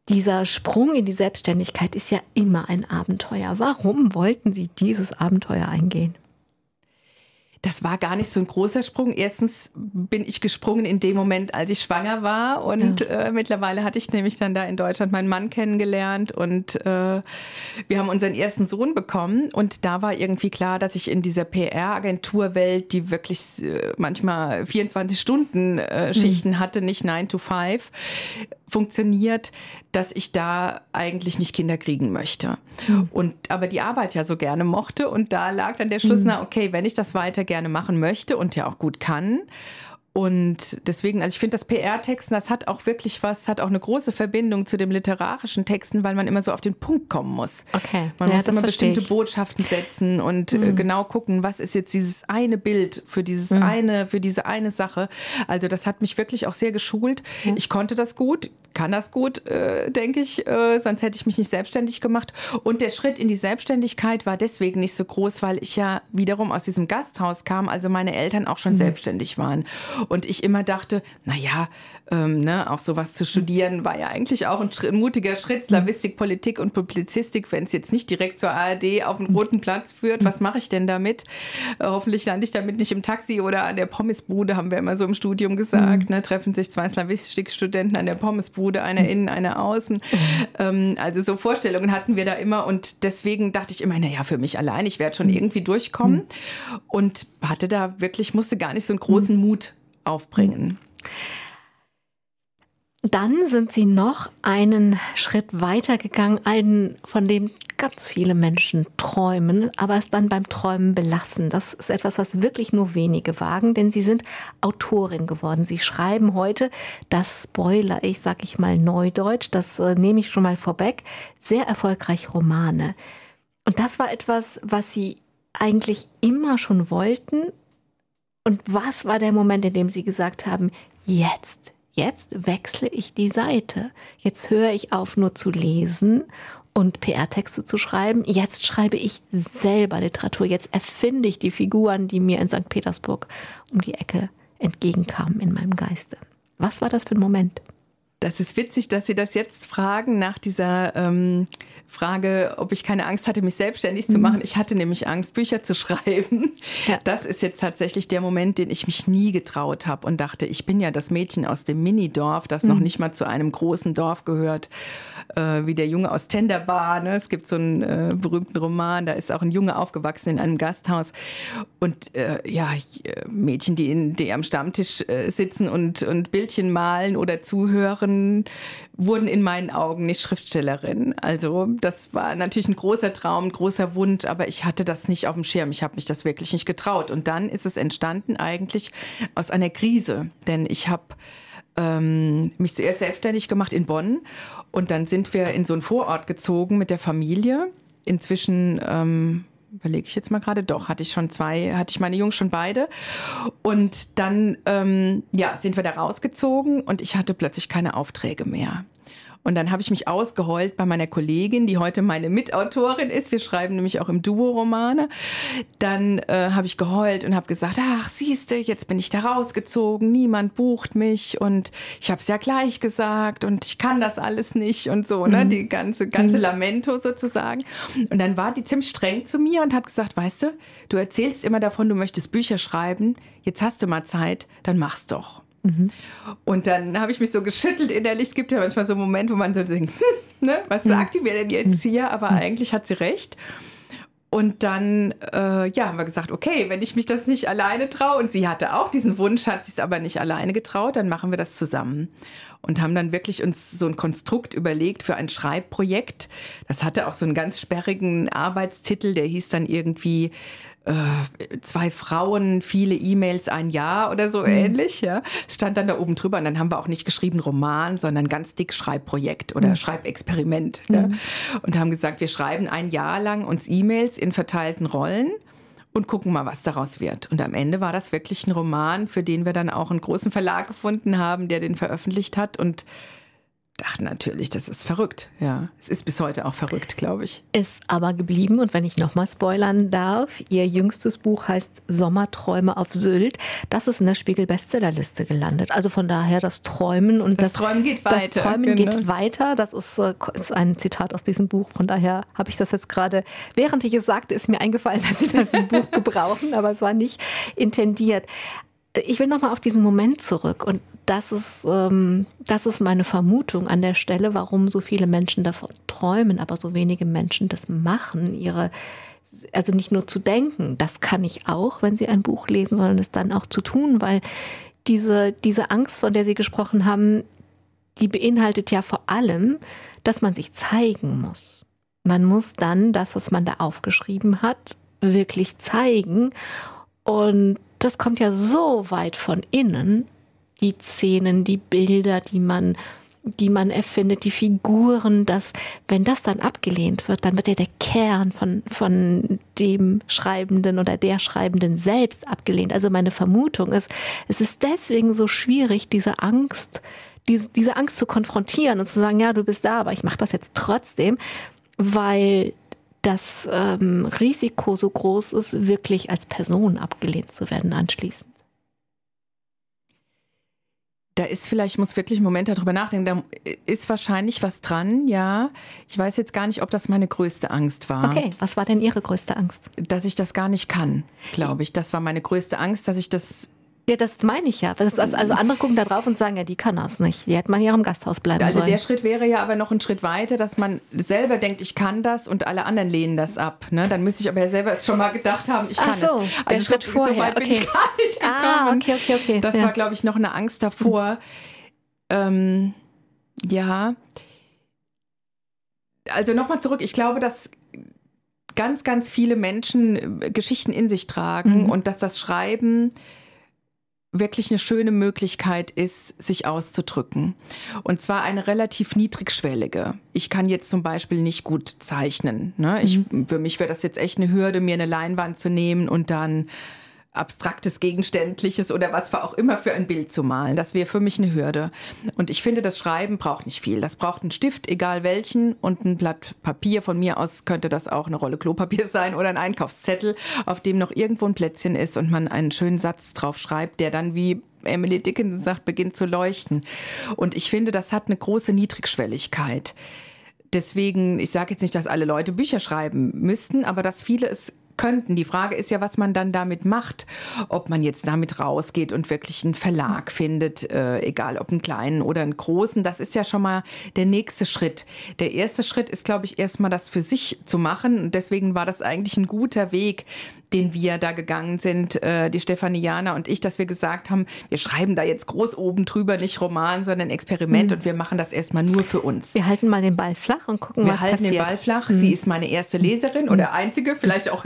Dieser Sprung in die Selbstständigkeit ist ja immer ein Abenteuer. Warum wollten Sie dieses Abenteuer eingehen? Das war gar nicht so ein großer Sprung. Erstens bin ich gesprungen in dem Moment, als ich schwanger war. Und ja. äh, mittlerweile hatte ich nämlich dann da in Deutschland meinen Mann kennengelernt und äh, wir haben unseren ersten Sohn bekommen. Und da war irgendwie klar, dass ich in dieser PR-Agenturwelt, die wirklich äh, manchmal 24 Stunden äh, Schichten mhm. hatte, nicht 9 to 5, funktioniert, dass ich da eigentlich nicht Kinder kriegen möchte. Mhm. Und aber die Arbeit ja so gerne mochte und da lag dann der Schluss, mhm. na okay, wenn ich das weiter gerne machen möchte und ja auch gut kann und deswegen, also ich finde das PR-Texten, das hat auch wirklich was, hat auch eine große Verbindung zu dem literarischen Texten, weil man immer so auf den Punkt kommen muss. Okay. Man ja, muss immer bestimmte ich. Botschaften setzen und mhm. genau gucken, was ist jetzt dieses eine Bild für dieses mhm. eine, für diese eine Sache. Also das hat mich wirklich auch sehr geschult. Mhm. Ich konnte das gut, kann das gut, äh, denke ich, äh, sonst hätte ich mich nicht selbstständig gemacht. Und der Schritt in die Selbstständigkeit war deswegen nicht so groß, weil ich ja wiederum aus diesem Gasthaus kam, also meine Eltern auch schon mhm. selbstständig waren. Und ich immer dachte, na ja, ähm, ne, auch sowas zu studieren war ja eigentlich auch ein, ein mutiger Schritt, Slavistik, Politik und Publizistik, wenn es jetzt nicht direkt zur ARD auf den roten Platz führt, was mache ich denn damit? Äh, hoffentlich lande ich damit nicht im Taxi oder an der Pommesbude, haben wir immer so im Studium gesagt, mhm. ne, treffen sich zwei Slavistik-Studenten an der Pommesbude, einer innen, einer außen. Mhm. Ähm, also so Vorstellungen hatten wir da immer und deswegen dachte ich immer, na ja, für mich allein, ich werde schon mhm. irgendwie durchkommen mhm. und hatte da wirklich, musste gar nicht so einen großen. Mut aufbringen. Dann sind Sie noch einen Schritt weiter gegangen, einen, von dem ganz viele Menschen träumen, aber es dann beim Träumen belassen. Das ist etwas, was wirklich nur wenige wagen, denn Sie sind Autorin geworden. Sie schreiben heute, das Spoiler ich, sag ich mal Neudeutsch, das äh, nehme ich schon mal vorweg, sehr erfolgreich Romane. Und das war etwas, was Sie eigentlich immer schon wollten, und was war der Moment, in dem Sie gesagt haben, jetzt, jetzt wechsle ich die Seite. Jetzt höre ich auf, nur zu lesen und PR-Texte zu schreiben. Jetzt schreibe ich selber Literatur. Jetzt erfinde ich die Figuren, die mir in St. Petersburg um die Ecke entgegenkamen in meinem Geiste. Was war das für ein Moment? Das ist witzig, dass Sie das jetzt fragen nach dieser ähm, Frage, ob ich keine Angst hatte, mich selbstständig mhm. zu machen. Ich hatte nämlich Angst, Bücher zu schreiben. Ja. Das ist jetzt tatsächlich der Moment, den ich mich nie getraut habe und dachte, ich bin ja das Mädchen aus dem Minidorf, das mhm. noch nicht mal zu einem großen Dorf gehört, äh, wie der Junge aus Tenderbar. Ne? Es gibt so einen äh, berühmten Roman, da ist auch ein Junge aufgewachsen in einem Gasthaus. Und äh, ja, Mädchen, die, in, die am Stammtisch äh, sitzen und, und Bildchen malen oder zuhören, Autoren wurden in meinen Augen nicht Schriftstellerin. Also das war natürlich ein großer Traum, ein großer Wunsch, aber ich hatte das nicht auf dem Schirm. Ich habe mich das wirklich nicht getraut. Und dann ist es entstanden eigentlich aus einer Krise, denn ich habe ähm, mich zuerst selbstständig gemacht in Bonn und dann sind wir in so einen Vorort gezogen mit der Familie. Inzwischen ähm, überlege ich jetzt mal gerade, doch, hatte ich schon zwei, hatte ich meine Jungs schon beide. Und dann, ähm, ja, sind wir da rausgezogen und ich hatte plötzlich keine Aufträge mehr. Und dann habe ich mich ausgeheult bei meiner Kollegin, die heute meine Mitautorin ist. Wir schreiben nämlich auch im Duo Romane. Dann äh, habe ich geheult und habe gesagt, ach, siehste, jetzt bin ich da rausgezogen, niemand bucht mich und ich habe es ja gleich gesagt und ich kann das alles nicht und so, ne, mhm. die ganze ganze mhm. Lamento sozusagen. Und dann war die ziemlich streng zu mir und hat gesagt, weißt du, du erzählst immer davon, du möchtest Bücher schreiben, jetzt hast du mal Zeit, dann mach's doch. Mhm. Und dann habe ich mich so geschüttelt innerlich. Es gibt ja manchmal so Momente, wo man so denkt, hm, ne, was sagt die mir denn jetzt hier? Aber eigentlich hat sie recht. Und dann äh, ja, haben wir gesagt, okay, wenn ich mich das nicht alleine traue, und sie hatte auch diesen Wunsch, hat sich es aber nicht alleine getraut, dann machen wir das zusammen. Und haben dann wirklich uns so ein Konstrukt überlegt für ein Schreibprojekt. Das hatte auch so einen ganz sperrigen Arbeitstitel, der hieß dann irgendwie äh, zwei Frauen, viele E-Mails, ein Jahr oder so mhm. ähnlich. Ja, stand dann da oben drüber und dann haben wir auch nicht geschrieben Roman, sondern ganz dick Schreibprojekt oder mhm. Schreibexperiment. Mhm. Ja, und haben gesagt, wir schreiben ein Jahr lang uns E-Mails in verteilten Rollen und gucken mal, was daraus wird. Und am Ende war das wirklich ein Roman, für den wir dann auch einen großen Verlag gefunden haben, der den veröffentlicht hat und dachte natürlich, das ist verrückt. Ja, es ist bis heute auch verrückt, glaube ich. Ist aber geblieben und wenn ich nochmal spoilern darf, ihr jüngstes Buch heißt Sommerträume auf Sylt. Das ist in der Spiegel Bestsellerliste gelandet. Also von daher das Träumen und das, das Träumen geht weiter. Das Träumen genau. geht weiter. Das ist, äh, ist ein Zitat aus diesem Buch. Von daher habe ich das jetzt gerade, während ich es sagte, ist mir eingefallen, dass Sie das im Buch gebrauchen, aber es war nicht intendiert. Ich will nochmal auf diesen Moment zurück und das ist, ähm, das ist meine Vermutung an der Stelle, warum so viele Menschen davon träumen, aber so wenige Menschen das machen, ihre, also nicht nur zu denken, das kann ich auch, wenn sie ein Buch lesen, sondern es dann auch zu tun, weil diese, diese Angst, von der Sie gesprochen haben, die beinhaltet ja vor allem, dass man sich zeigen muss. Man muss dann das, was man da aufgeschrieben hat, wirklich zeigen. Und das kommt ja so weit von innen, die Szenen, die Bilder, die man die man erfindet, die Figuren, dass wenn das dann abgelehnt wird, dann wird ja der Kern von, von dem Schreibenden oder der Schreibenden selbst abgelehnt. Also meine Vermutung ist, es ist deswegen so schwierig, diese Angst, diese, diese Angst zu konfrontieren und zu sagen, ja, du bist da, aber ich mache das jetzt trotzdem, weil das ähm, Risiko so groß ist, wirklich als Person abgelehnt zu werden anschließend. Da ist vielleicht, ich muss wirklich einen Moment darüber nachdenken, da ist wahrscheinlich was dran, ja. Ich weiß jetzt gar nicht, ob das meine größte Angst war. Okay, was war denn Ihre größte Angst? Dass ich das gar nicht kann, glaube ich. Das war meine größte Angst, dass ich das ja, das meine ich ja. Also andere gucken da drauf und sagen, ja, die kann das nicht. Die hätte man in ihrem Gasthaus bleiben also sollen. Also der Schritt wäre ja aber noch ein Schritt weiter, dass man selber denkt, ich kann das und alle anderen lehnen das ab. Ne? Dann müsste ich aber ja selber es schon mal gedacht haben, ich kann Ach so, es. Also der Schritt so, vorher. so weit okay. bin ich gar nicht ah, gekommen. Ah, okay, okay, okay. Das ja. war, glaube ich, noch eine Angst davor. Ähm, ja. Also nochmal zurück. Ich glaube, dass ganz, ganz viele Menschen äh, Geschichten in sich tragen mhm. und dass das Schreiben wirklich eine schöne Möglichkeit ist, sich auszudrücken. Und zwar eine relativ niedrigschwellige. Ich kann jetzt zum Beispiel nicht gut zeichnen. Ne? Ich, mhm. Für mich wäre das jetzt echt eine Hürde, mir eine Leinwand zu nehmen und dann abstraktes, gegenständliches oder was auch immer für ein Bild zu malen. Das wäre für mich eine Hürde. Und ich finde, das Schreiben braucht nicht viel. Das braucht einen Stift, egal welchen, und ein Blatt Papier. Von mir aus könnte das auch eine Rolle Klopapier sein oder ein Einkaufszettel, auf dem noch irgendwo ein Plätzchen ist und man einen schönen Satz drauf schreibt, der dann wie Emily Dickinson sagt, beginnt zu leuchten. Und ich finde, das hat eine große Niedrigschwelligkeit. Deswegen, ich sage jetzt nicht, dass alle Leute Bücher schreiben müssten, aber dass viele es könnten. Die Frage ist ja, was man dann damit macht. Ob man jetzt damit rausgeht und wirklich einen Verlag findet, äh, egal ob einen kleinen oder einen großen. Das ist ja schon mal der nächste Schritt. Der erste Schritt ist, glaube ich, erstmal das für sich zu machen. Und deswegen war das eigentlich ein guter Weg, den wir da gegangen sind, äh, die Stefaniana und ich, dass wir gesagt haben, wir schreiben da jetzt groß oben drüber, nicht Roman, sondern Experiment mhm. und wir machen das erstmal nur für uns. Wir halten mal den Ball flach und gucken, wir was passiert. Wir halten den Ball flach. Mhm. Sie ist meine erste Leserin mhm. oder einzige, vielleicht auch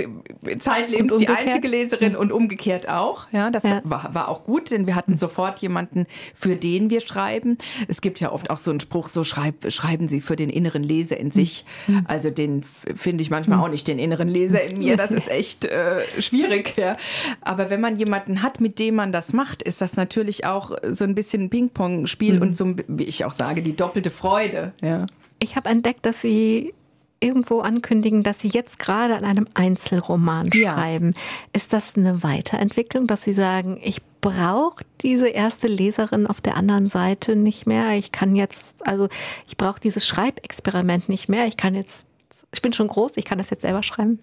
zeitlebens die einzige Leserin mhm. und umgekehrt auch. Ja, das ja. War, war auch gut, denn wir hatten sofort jemanden, für den wir schreiben. Es gibt ja oft auch so einen Spruch, so schreib, schreiben Sie für den inneren Leser in sich. Mhm. Also den finde ich manchmal auch nicht, den inneren Leser in mir. Das ist echt... Äh, äh, schwierig. Ja. Aber wenn man jemanden hat, mit dem man das macht, ist das natürlich auch so ein bisschen ein Ping-Pong-Spiel mhm. und so, wie ich auch sage, die doppelte Freude. Ja. Ich habe entdeckt, dass Sie irgendwo ankündigen, dass Sie jetzt gerade an einem Einzelroman ja. schreiben. Ist das eine Weiterentwicklung, dass Sie sagen, ich brauche diese erste Leserin auf der anderen Seite nicht mehr? Ich kann jetzt, also ich brauche dieses Schreibexperiment nicht mehr. Ich kann jetzt, ich bin schon groß, ich kann das jetzt selber schreiben.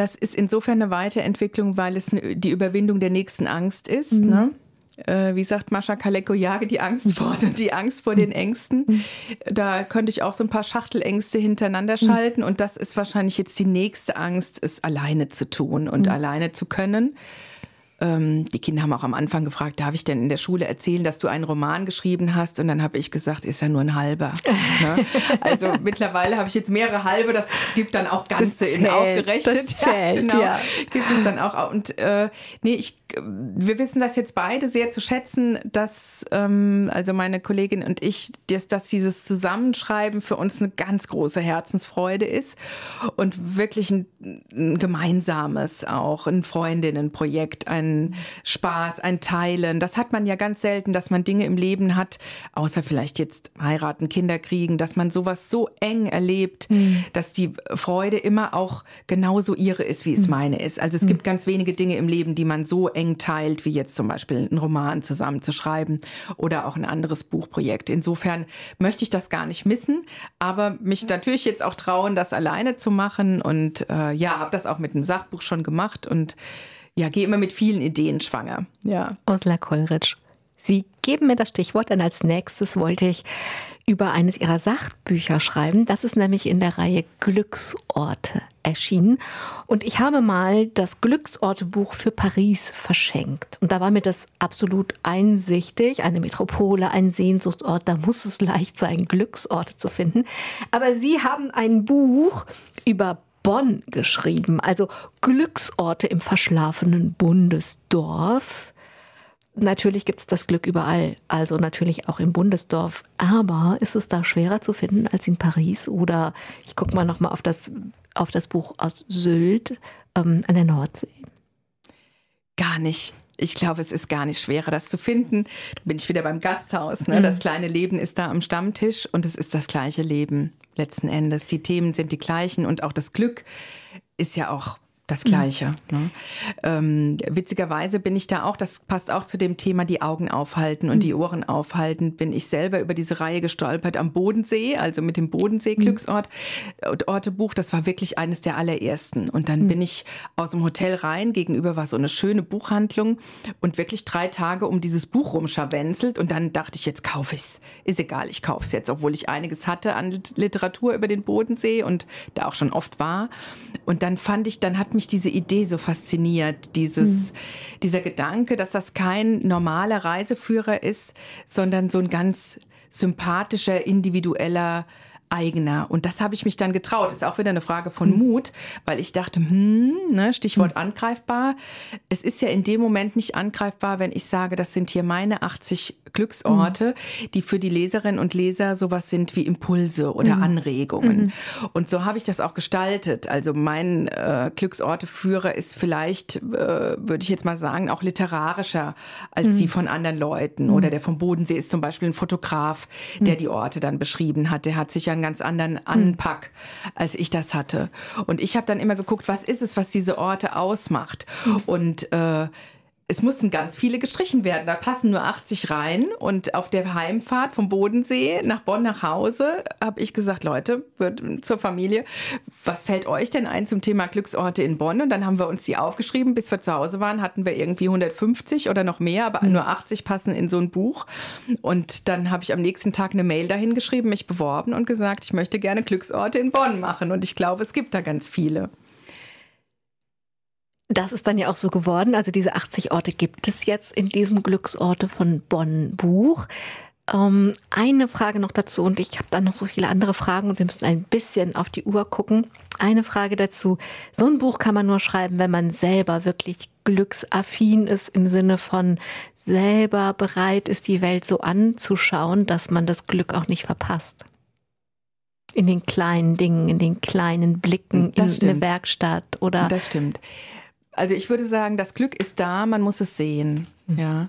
Das ist insofern eine Weiterentwicklung, weil es die Überwindung der nächsten Angst ist. Mhm. Ne? äh, wie sagt Mascha Kaleko, jage die Angst vor, die Angst vor den Ängsten. Da könnte ich auch so ein paar Schachtelängste hintereinander schalten und das ist wahrscheinlich jetzt die nächste Angst, es alleine zu tun und mhm. alleine zu können. Ähm, die Kinder haben auch am Anfang gefragt, darf ich denn in der Schule erzählen, dass du einen Roman geschrieben hast? Und dann habe ich gesagt, ist ja nur ein halber. ne? Also mittlerweile habe ich jetzt mehrere halbe, das gibt dann auch ganze in aufgerechnet. Das zählt, ja, genau. Ja. Gibt es dann auch. Und äh, nee, ich wir wissen das jetzt beide sehr zu schätzen, dass ähm, also meine Kollegin und ich, dass, dass dieses Zusammenschreiben für uns eine ganz große Herzensfreude ist und wirklich ein, ein gemeinsames auch, ein Freundinnenprojekt, ein Spaß, ein Teilen. Das hat man ja ganz selten, dass man Dinge im Leben hat, außer vielleicht jetzt heiraten, Kinder kriegen, dass man sowas so eng erlebt, mhm. dass die Freude immer auch genauso ihre ist, wie es mhm. meine ist. Also es mhm. gibt ganz wenige Dinge im Leben, die man so eng teilt, wie jetzt zum Beispiel einen Roman zusammenzuschreiben oder auch ein anderes Buchprojekt. Insofern möchte ich das gar nicht missen, aber mich natürlich jetzt auch trauen, das alleine zu machen und äh, ja, habe das auch mit einem Sachbuch schon gemacht und ja, gehe immer mit vielen Ideen schwanger. Ja. Ursula Kollrich, Sie geben mir das Stichwort, denn als nächstes wollte ich über eines ihrer Sachbücher schreiben. Das ist nämlich in der Reihe Glücksorte erschienen. Und ich habe mal das Glücksortebuch für Paris verschenkt. Und da war mir das absolut einsichtig. Eine Metropole, ein Sehnsuchtsort, da muss es leicht sein, Glücksorte zu finden. Aber Sie haben ein Buch über Bonn geschrieben, also Glücksorte im verschlafenen Bundesdorf. Natürlich gibt es das Glück überall, also natürlich auch im Bundesdorf. Aber ist es da schwerer zu finden als in Paris? Oder ich gucke mal nochmal auf das, auf das Buch aus Sylt ähm, an der Nordsee. Gar nicht. Ich glaube, es ist gar nicht schwerer, das zu finden. Da bin ich wieder beim Gasthaus. Ne? Mhm. Das kleine Leben ist da am Stammtisch und es ist das gleiche Leben letzten Endes. Die Themen sind die gleichen und auch das Glück ist ja auch das Gleiche. Mhm. Ne? Ähm, witzigerweise bin ich da auch, das passt auch zu dem Thema, die Augen aufhalten und mhm. die Ohren aufhalten, bin ich selber über diese Reihe gestolpert am Bodensee, also mit dem Bodensee-Glücksort, mhm. Ortebuch. Das war wirklich eines der allerersten. Und dann mhm. bin ich aus dem Hotel rein, gegenüber war so eine schöne Buchhandlung und wirklich drei Tage um dieses Buch rumscharwenzelt. Und dann dachte ich, jetzt kaufe ich es. Ist egal, ich kaufe es jetzt, obwohl ich einiges hatte an Literatur über den Bodensee und da auch schon oft war. Und dann fand ich, dann hat mich mich diese Idee so fasziniert, dieses, mhm. dieser Gedanke, dass das kein normaler Reiseführer ist, sondern so ein ganz sympathischer, individueller eigener. Und das habe ich mich dann getraut. Das ist auch wieder eine Frage von hm. Mut, weil ich dachte, hm, ne, Stichwort hm. angreifbar. Es ist ja in dem Moment nicht angreifbar, wenn ich sage, das sind hier meine 80 Glücksorte, mhm. die für die Leserinnen und Leser sowas sind wie Impulse oder mhm. Anregungen. Mhm. Und so habe ich das auch gestaltet. Also mein äh, Glücksorteführer ist vielleicht, äh, würde ich jetzt mal sagen, auch literarischer als die mhm. von anderen Leuten. Oder der vom Bodensee ist zum Beispiel ein Fotograf, der die Orte dann beschrieben hat. Der hat sicher einen ganz anderen Anpack, als ich das hatte. Und ich habe dann immer geguckt, was ist es, was diese Orte ausmacht. Und äh, es mussten ganz viele gestrichen werden. Da passen nur 80 rein. Und auf der Heimfahrt vom Bodensee nach Bonn nach Hause habe ich gesagt, Leute, zur Familie, was fällt euch denn ein zum Thema Glücksorte in Bonn? Und dann haben wir uns die aufgeschrieben. Bis wir zu Hause waren, hatten wir irgendwie 150 oder noch mehr, aber mhm. nur 80 passen in so ein Buch. Und dann habe ich am nächsten Tag eine Mail dahin geschrieben, mich beworben und gesagt, ich möchte gerne Glücksorte in Bonn machen. Und ich glaube, es gibt da ganz viele. Das ist dann ja auch so geworden. Also diese 80 Orte gibt es jetzt in diesem Glücksorte von Bonn Buch. Ähm, eine Frage noch dazu und ich habe dann noch so viele andere Fragen und wir müssen ein bisschen auf die Uhr gucken. Eine Frage dazu. So ein Buch kann man nur schreiben, wenn man selber wirklich glücksaffin ist im Sinne von selber bereit ist, die Welt so anzuschauen, dass man das Glück auch nicht verpasst. In den kleinen Dingen, in den kleinen Blicken das in eine Werkstatt oder. Das stimmt. Also ich würde sagen, das Glück ist da, man muss es sehen. Mhm. Ja.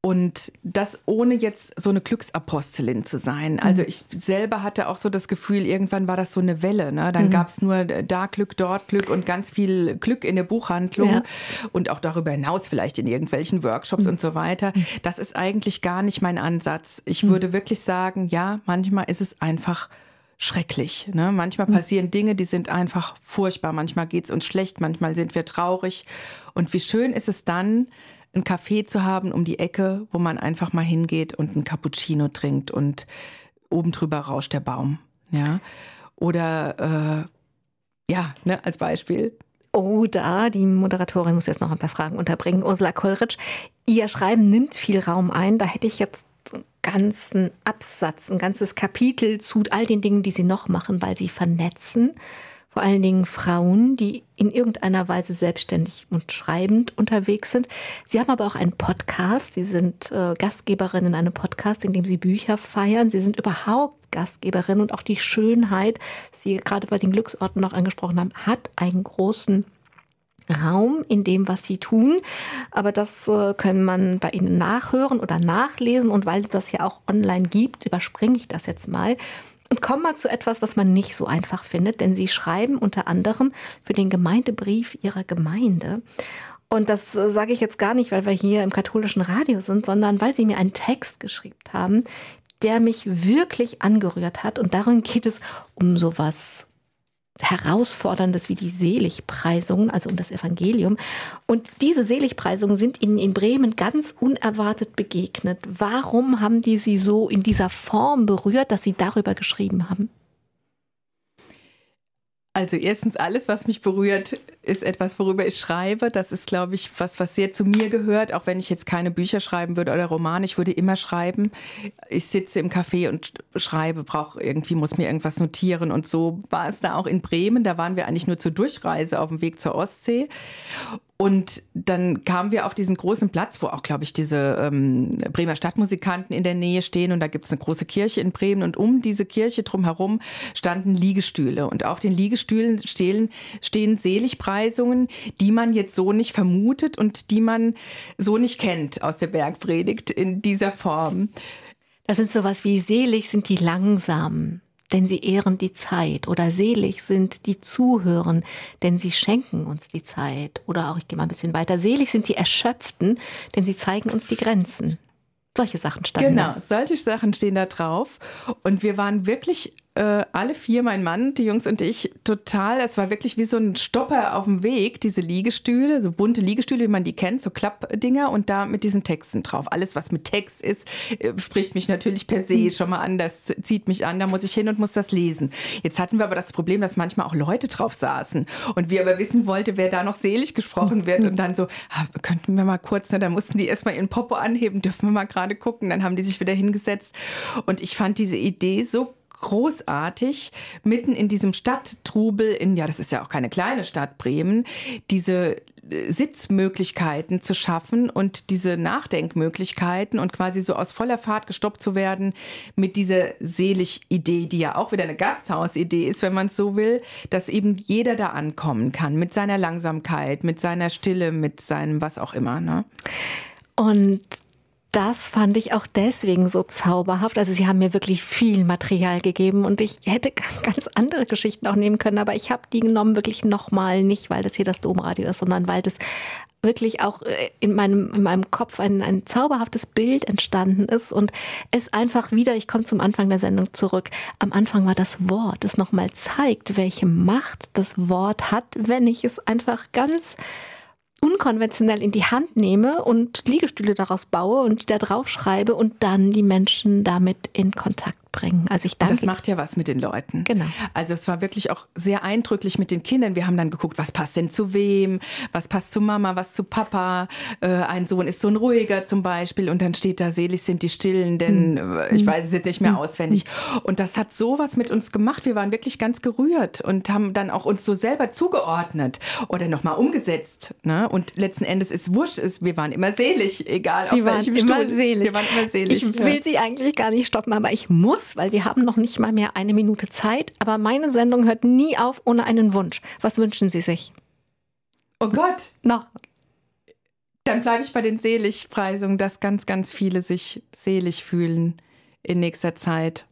Und das ohne jetzt so eine Glücksapostelin zu sein. Also mhm. ich selber hatte auch so das Gefühl, irgendwann war das so eine Welle. Ne? Dann mhm. gab es nur da Glück, dort Glück und ganz viel Glück in der Buchhandlung ja. und auch darüber hinaus vielleicht in irgendwelchen Workshops mhm. und so weiter. Mhm. Das ist eigentlich gar nicht mein Ansatz. Ich mhm. würde wirklich sagen, ja, manchmal ist es einfach schrecklich. Ne? Manchmal mhm. passieren Dinge, die sind einfach furchtbar. Manchmal geht es uns schlecht, manchmal sind wir traurig. Und wie schön ist es dann, ein Café zu haben um die Ecke, wo man einfach mal hingeht und ein Cappuccino trinkt und oben drüber rauscht der Baum. Ja. Oder äh, ja, ne, als Beispiel. Oder die Moderatorin muss jetzt noch ein paar Fragen unterbringen. Ursula Kollrich, ihr Schreiben nimmt viel Raum ein. Da hätte ich jetzt einen ganzen Absatz, ein ganzes Kapitel zu all den Dingen, die sie noch machen, weil sie vernetzen vor allen Dingen Frauen, die in irgendeiner Weise selbstständig und schreibend unterwegs sind. Sie haben aber auch einen Podcast. Sie sind äh, Gastgeberin in einem Podcast, in dem Sie Bücher feiern. Sie sind überhaupt Gastgeberin und auch die Schönheit, Sie gerade bei den Glücksorten noch angesprochen haben, hat einen großen Raum in dem, was sie tun. Aber das äh, kann man bei ihnen nachhören oder nachlesen. Und weil es das ja auch online gibt, überspringe ich das jetzt mal. Und kommen wir zu etwas, was man nicht so einfach findet, denn sie schreiben unter anderem für den Gemeindebrief ihrer Gemeinde. Und das äh, sage ich jetzt gar nicht, weil wir hier im katholischen Radio sind, sondern weil sie mir einen Text geschrieben haben, der mich wirklich angerührt hat. Und darin geht es um sowas Herausforderndes wie die Seligpreisungen, also um das Evangelium. Und diese Seligpreisungen sind Ihnen in Bremen ganz unerwartet begegnet. Warum haben die Sie so in dieser Form berührt, dass Sie darüber geschrieben haben? Also erstens, alles, was mich berührt, ist etwas, worüber ich schreibe. Das ist, glaube ich, was, was sehr zu mir gehört. Auch wenn ich jetzt keine Bücher schreiben würde oder Romane, ich würde immer schreiben. Ich sitze im Café und schreibe, brauche irgendwie, muss mir irgendwas notieren. Und so war es da auch in Bremen. Da waren wir eigentlich nur zur Durchreise auf dem Weg zur Ostsee. Und dann kamen wir auf diesen großen Platz, wo auch, glaube ich, diese ähm, Bremer Stadtmusikanten in der Nähe stehen. Und da gibt es eine große Kirche in Bremen. Und um diese Kirche drumherum standen Liegestühle. Und auf den Liegestühlen stehen, stehen Seligpreisungen, die man jetzt so nicht vermutet und die man so nicht kennt aus der Bergpredigt in dieser Form. Das sind sowas wie selig sind die Langsamen denn sie ehren die Zeit. Oder selig sind die Zuhören, denn sie schenken uns die Zeit. Oder auch, ich gehe mal ein bisschen weiter, selig sind die Erschöpften, denn sie zeigen uns die Grenzen. Solche Sachen standen. Genau, solche Sachen stehen da drauf. Und wir waren wirklich äh, alle vier, mein Mann, die Jungs und ich, total. Es war wirklich wie so ein Stopper auf dem Weg, diese Liegestühle, so bunte Liegestühle, wie man die kennt, so Klappdinger und da mit diesen Texten drauf. Alles, was mit Text ist, äh, spricht mich natürlich per se schon mal an, das zieht mich an, da muss ich hin und muss das lesen. Jetzt hatten wir aber das Problem, dass manchmal auch Leute drauf saßen und wir aber wissen wollte, wer da noch selig gesprochen wird und dann so, ah, könnten wir mal kurz, ne, dann mussten die erstmal ihren Popo anheben, dürfen wir mal gerade gucken, dann haben die sich wieder hingesetzt und ich fand diese Idee so großartig, mitten in diesem Stadttrubel, in, ja, das ist ja auch keine kleine Stadt Bremen, diese äh, Sitzmöglichkeiten zu schaffen und diese Nachdenkmöglichkeiten und quasi so aus voller Fahrt gestoppt zu werden mit dieser Selig-Idee, die ja auch wieder eine Gasthausidee ist, wenn man es so will, dass eben jeder da ankommen kann mit seiner Langsamkeit, mit seiner Stille, mit seinem was auch immer. Ne? Und das fand ich auch deswegen so zauberhaft. Also sie haben mir wirklich viel Material gegeben und ich hätte ganz andere Geschichten auch nehmen können, aber ich habe die genommen wirklich nochmal nicht, weil das hier das Domradio ist, sondern weil das wirklich auch äh, in meinem, in meinem Kopf ein, ein zauberhaftes Bild entstanden ist und es einfach wieder, ich komme zum Anfang der Sendung zurück, am Anfang war das Wort, das nochmal zeigt, welche Macht das Wort hat, wenn ich es einfach ganz unkonventionell in die Hand nehme und Liegestühle daraus baue und da drauf schreibe und dann die Menschen damit in Kontakt bringen. Also ich danke. Das macht ja was mit den Leuten. Genau. Also es war wirklich auch sehr eindrücklich mit den Kindern. Wir haben dann geguckt, was passt denn zu wem, was passt zu Mama, was zu Papa. Äh, ein Sohn ist so ein ruhiger zum Beispiel und dann steht da, selig sind die Stillen, denn hm. Äh, ich hm. weiß es jetzt nicht mehr hm. auswendig. Und das hat so was mit uns gemacht. Wir waren wirklich ganz gerührt und haben dann auch uns so selber zugeordnet oder nochmal umgesetzt. Ne? Und letzten Endes ist wurscht, ist, wir waren immer selig, egal Sie auf welchem immer Selig. Wir waren immer selig. Ich will ja. Sie eigentlich gar nicht stoppen, aber ich muss Schluss, weil wir haben noch nicht mal mehr eine Minute Zeit. Aber meine Sendung hört nie auf ohne einen Wunsch. Was wünschen Sie sich? Oh Gott. Noch. Dann bleibe ich bei den Seligpreisungen, dass ganz, ganz viele sich selig fühlen in nächster Zeit.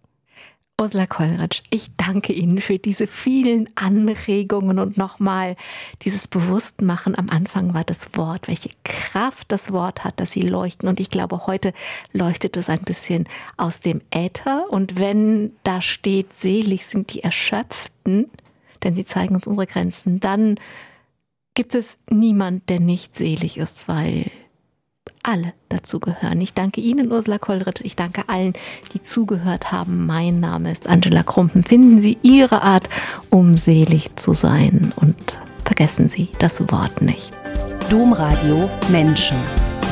Ursula Kollratsch, ich danke Ihnen für diese vielen Anregungen und nochmal dieses Bewusstmachen. Am Anfang war das Wort, welche Kraft das Wort hat, dass sie leuchten. Und ich glaube, heute leuchtet es ein bisschen aus dem Äther. Und wenn da steht, selig sind die Erschöpften, denn sie zeigen uns unsere Grenzen, dann gibt es niemand, der nicht selig ist, weil alle dazu gehören. Ich danke Ihnen, Ursula Kollritt. Ich danke allen, die zugehört haben. Mein Name ist Angela Krumpen. Finden Sie Ihre Art, um selig zu sein und vergessen Sie das Wort nicht. Domradio Menschen.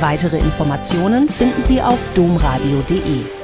Weitere Informationen finden Sie auf domradio.de.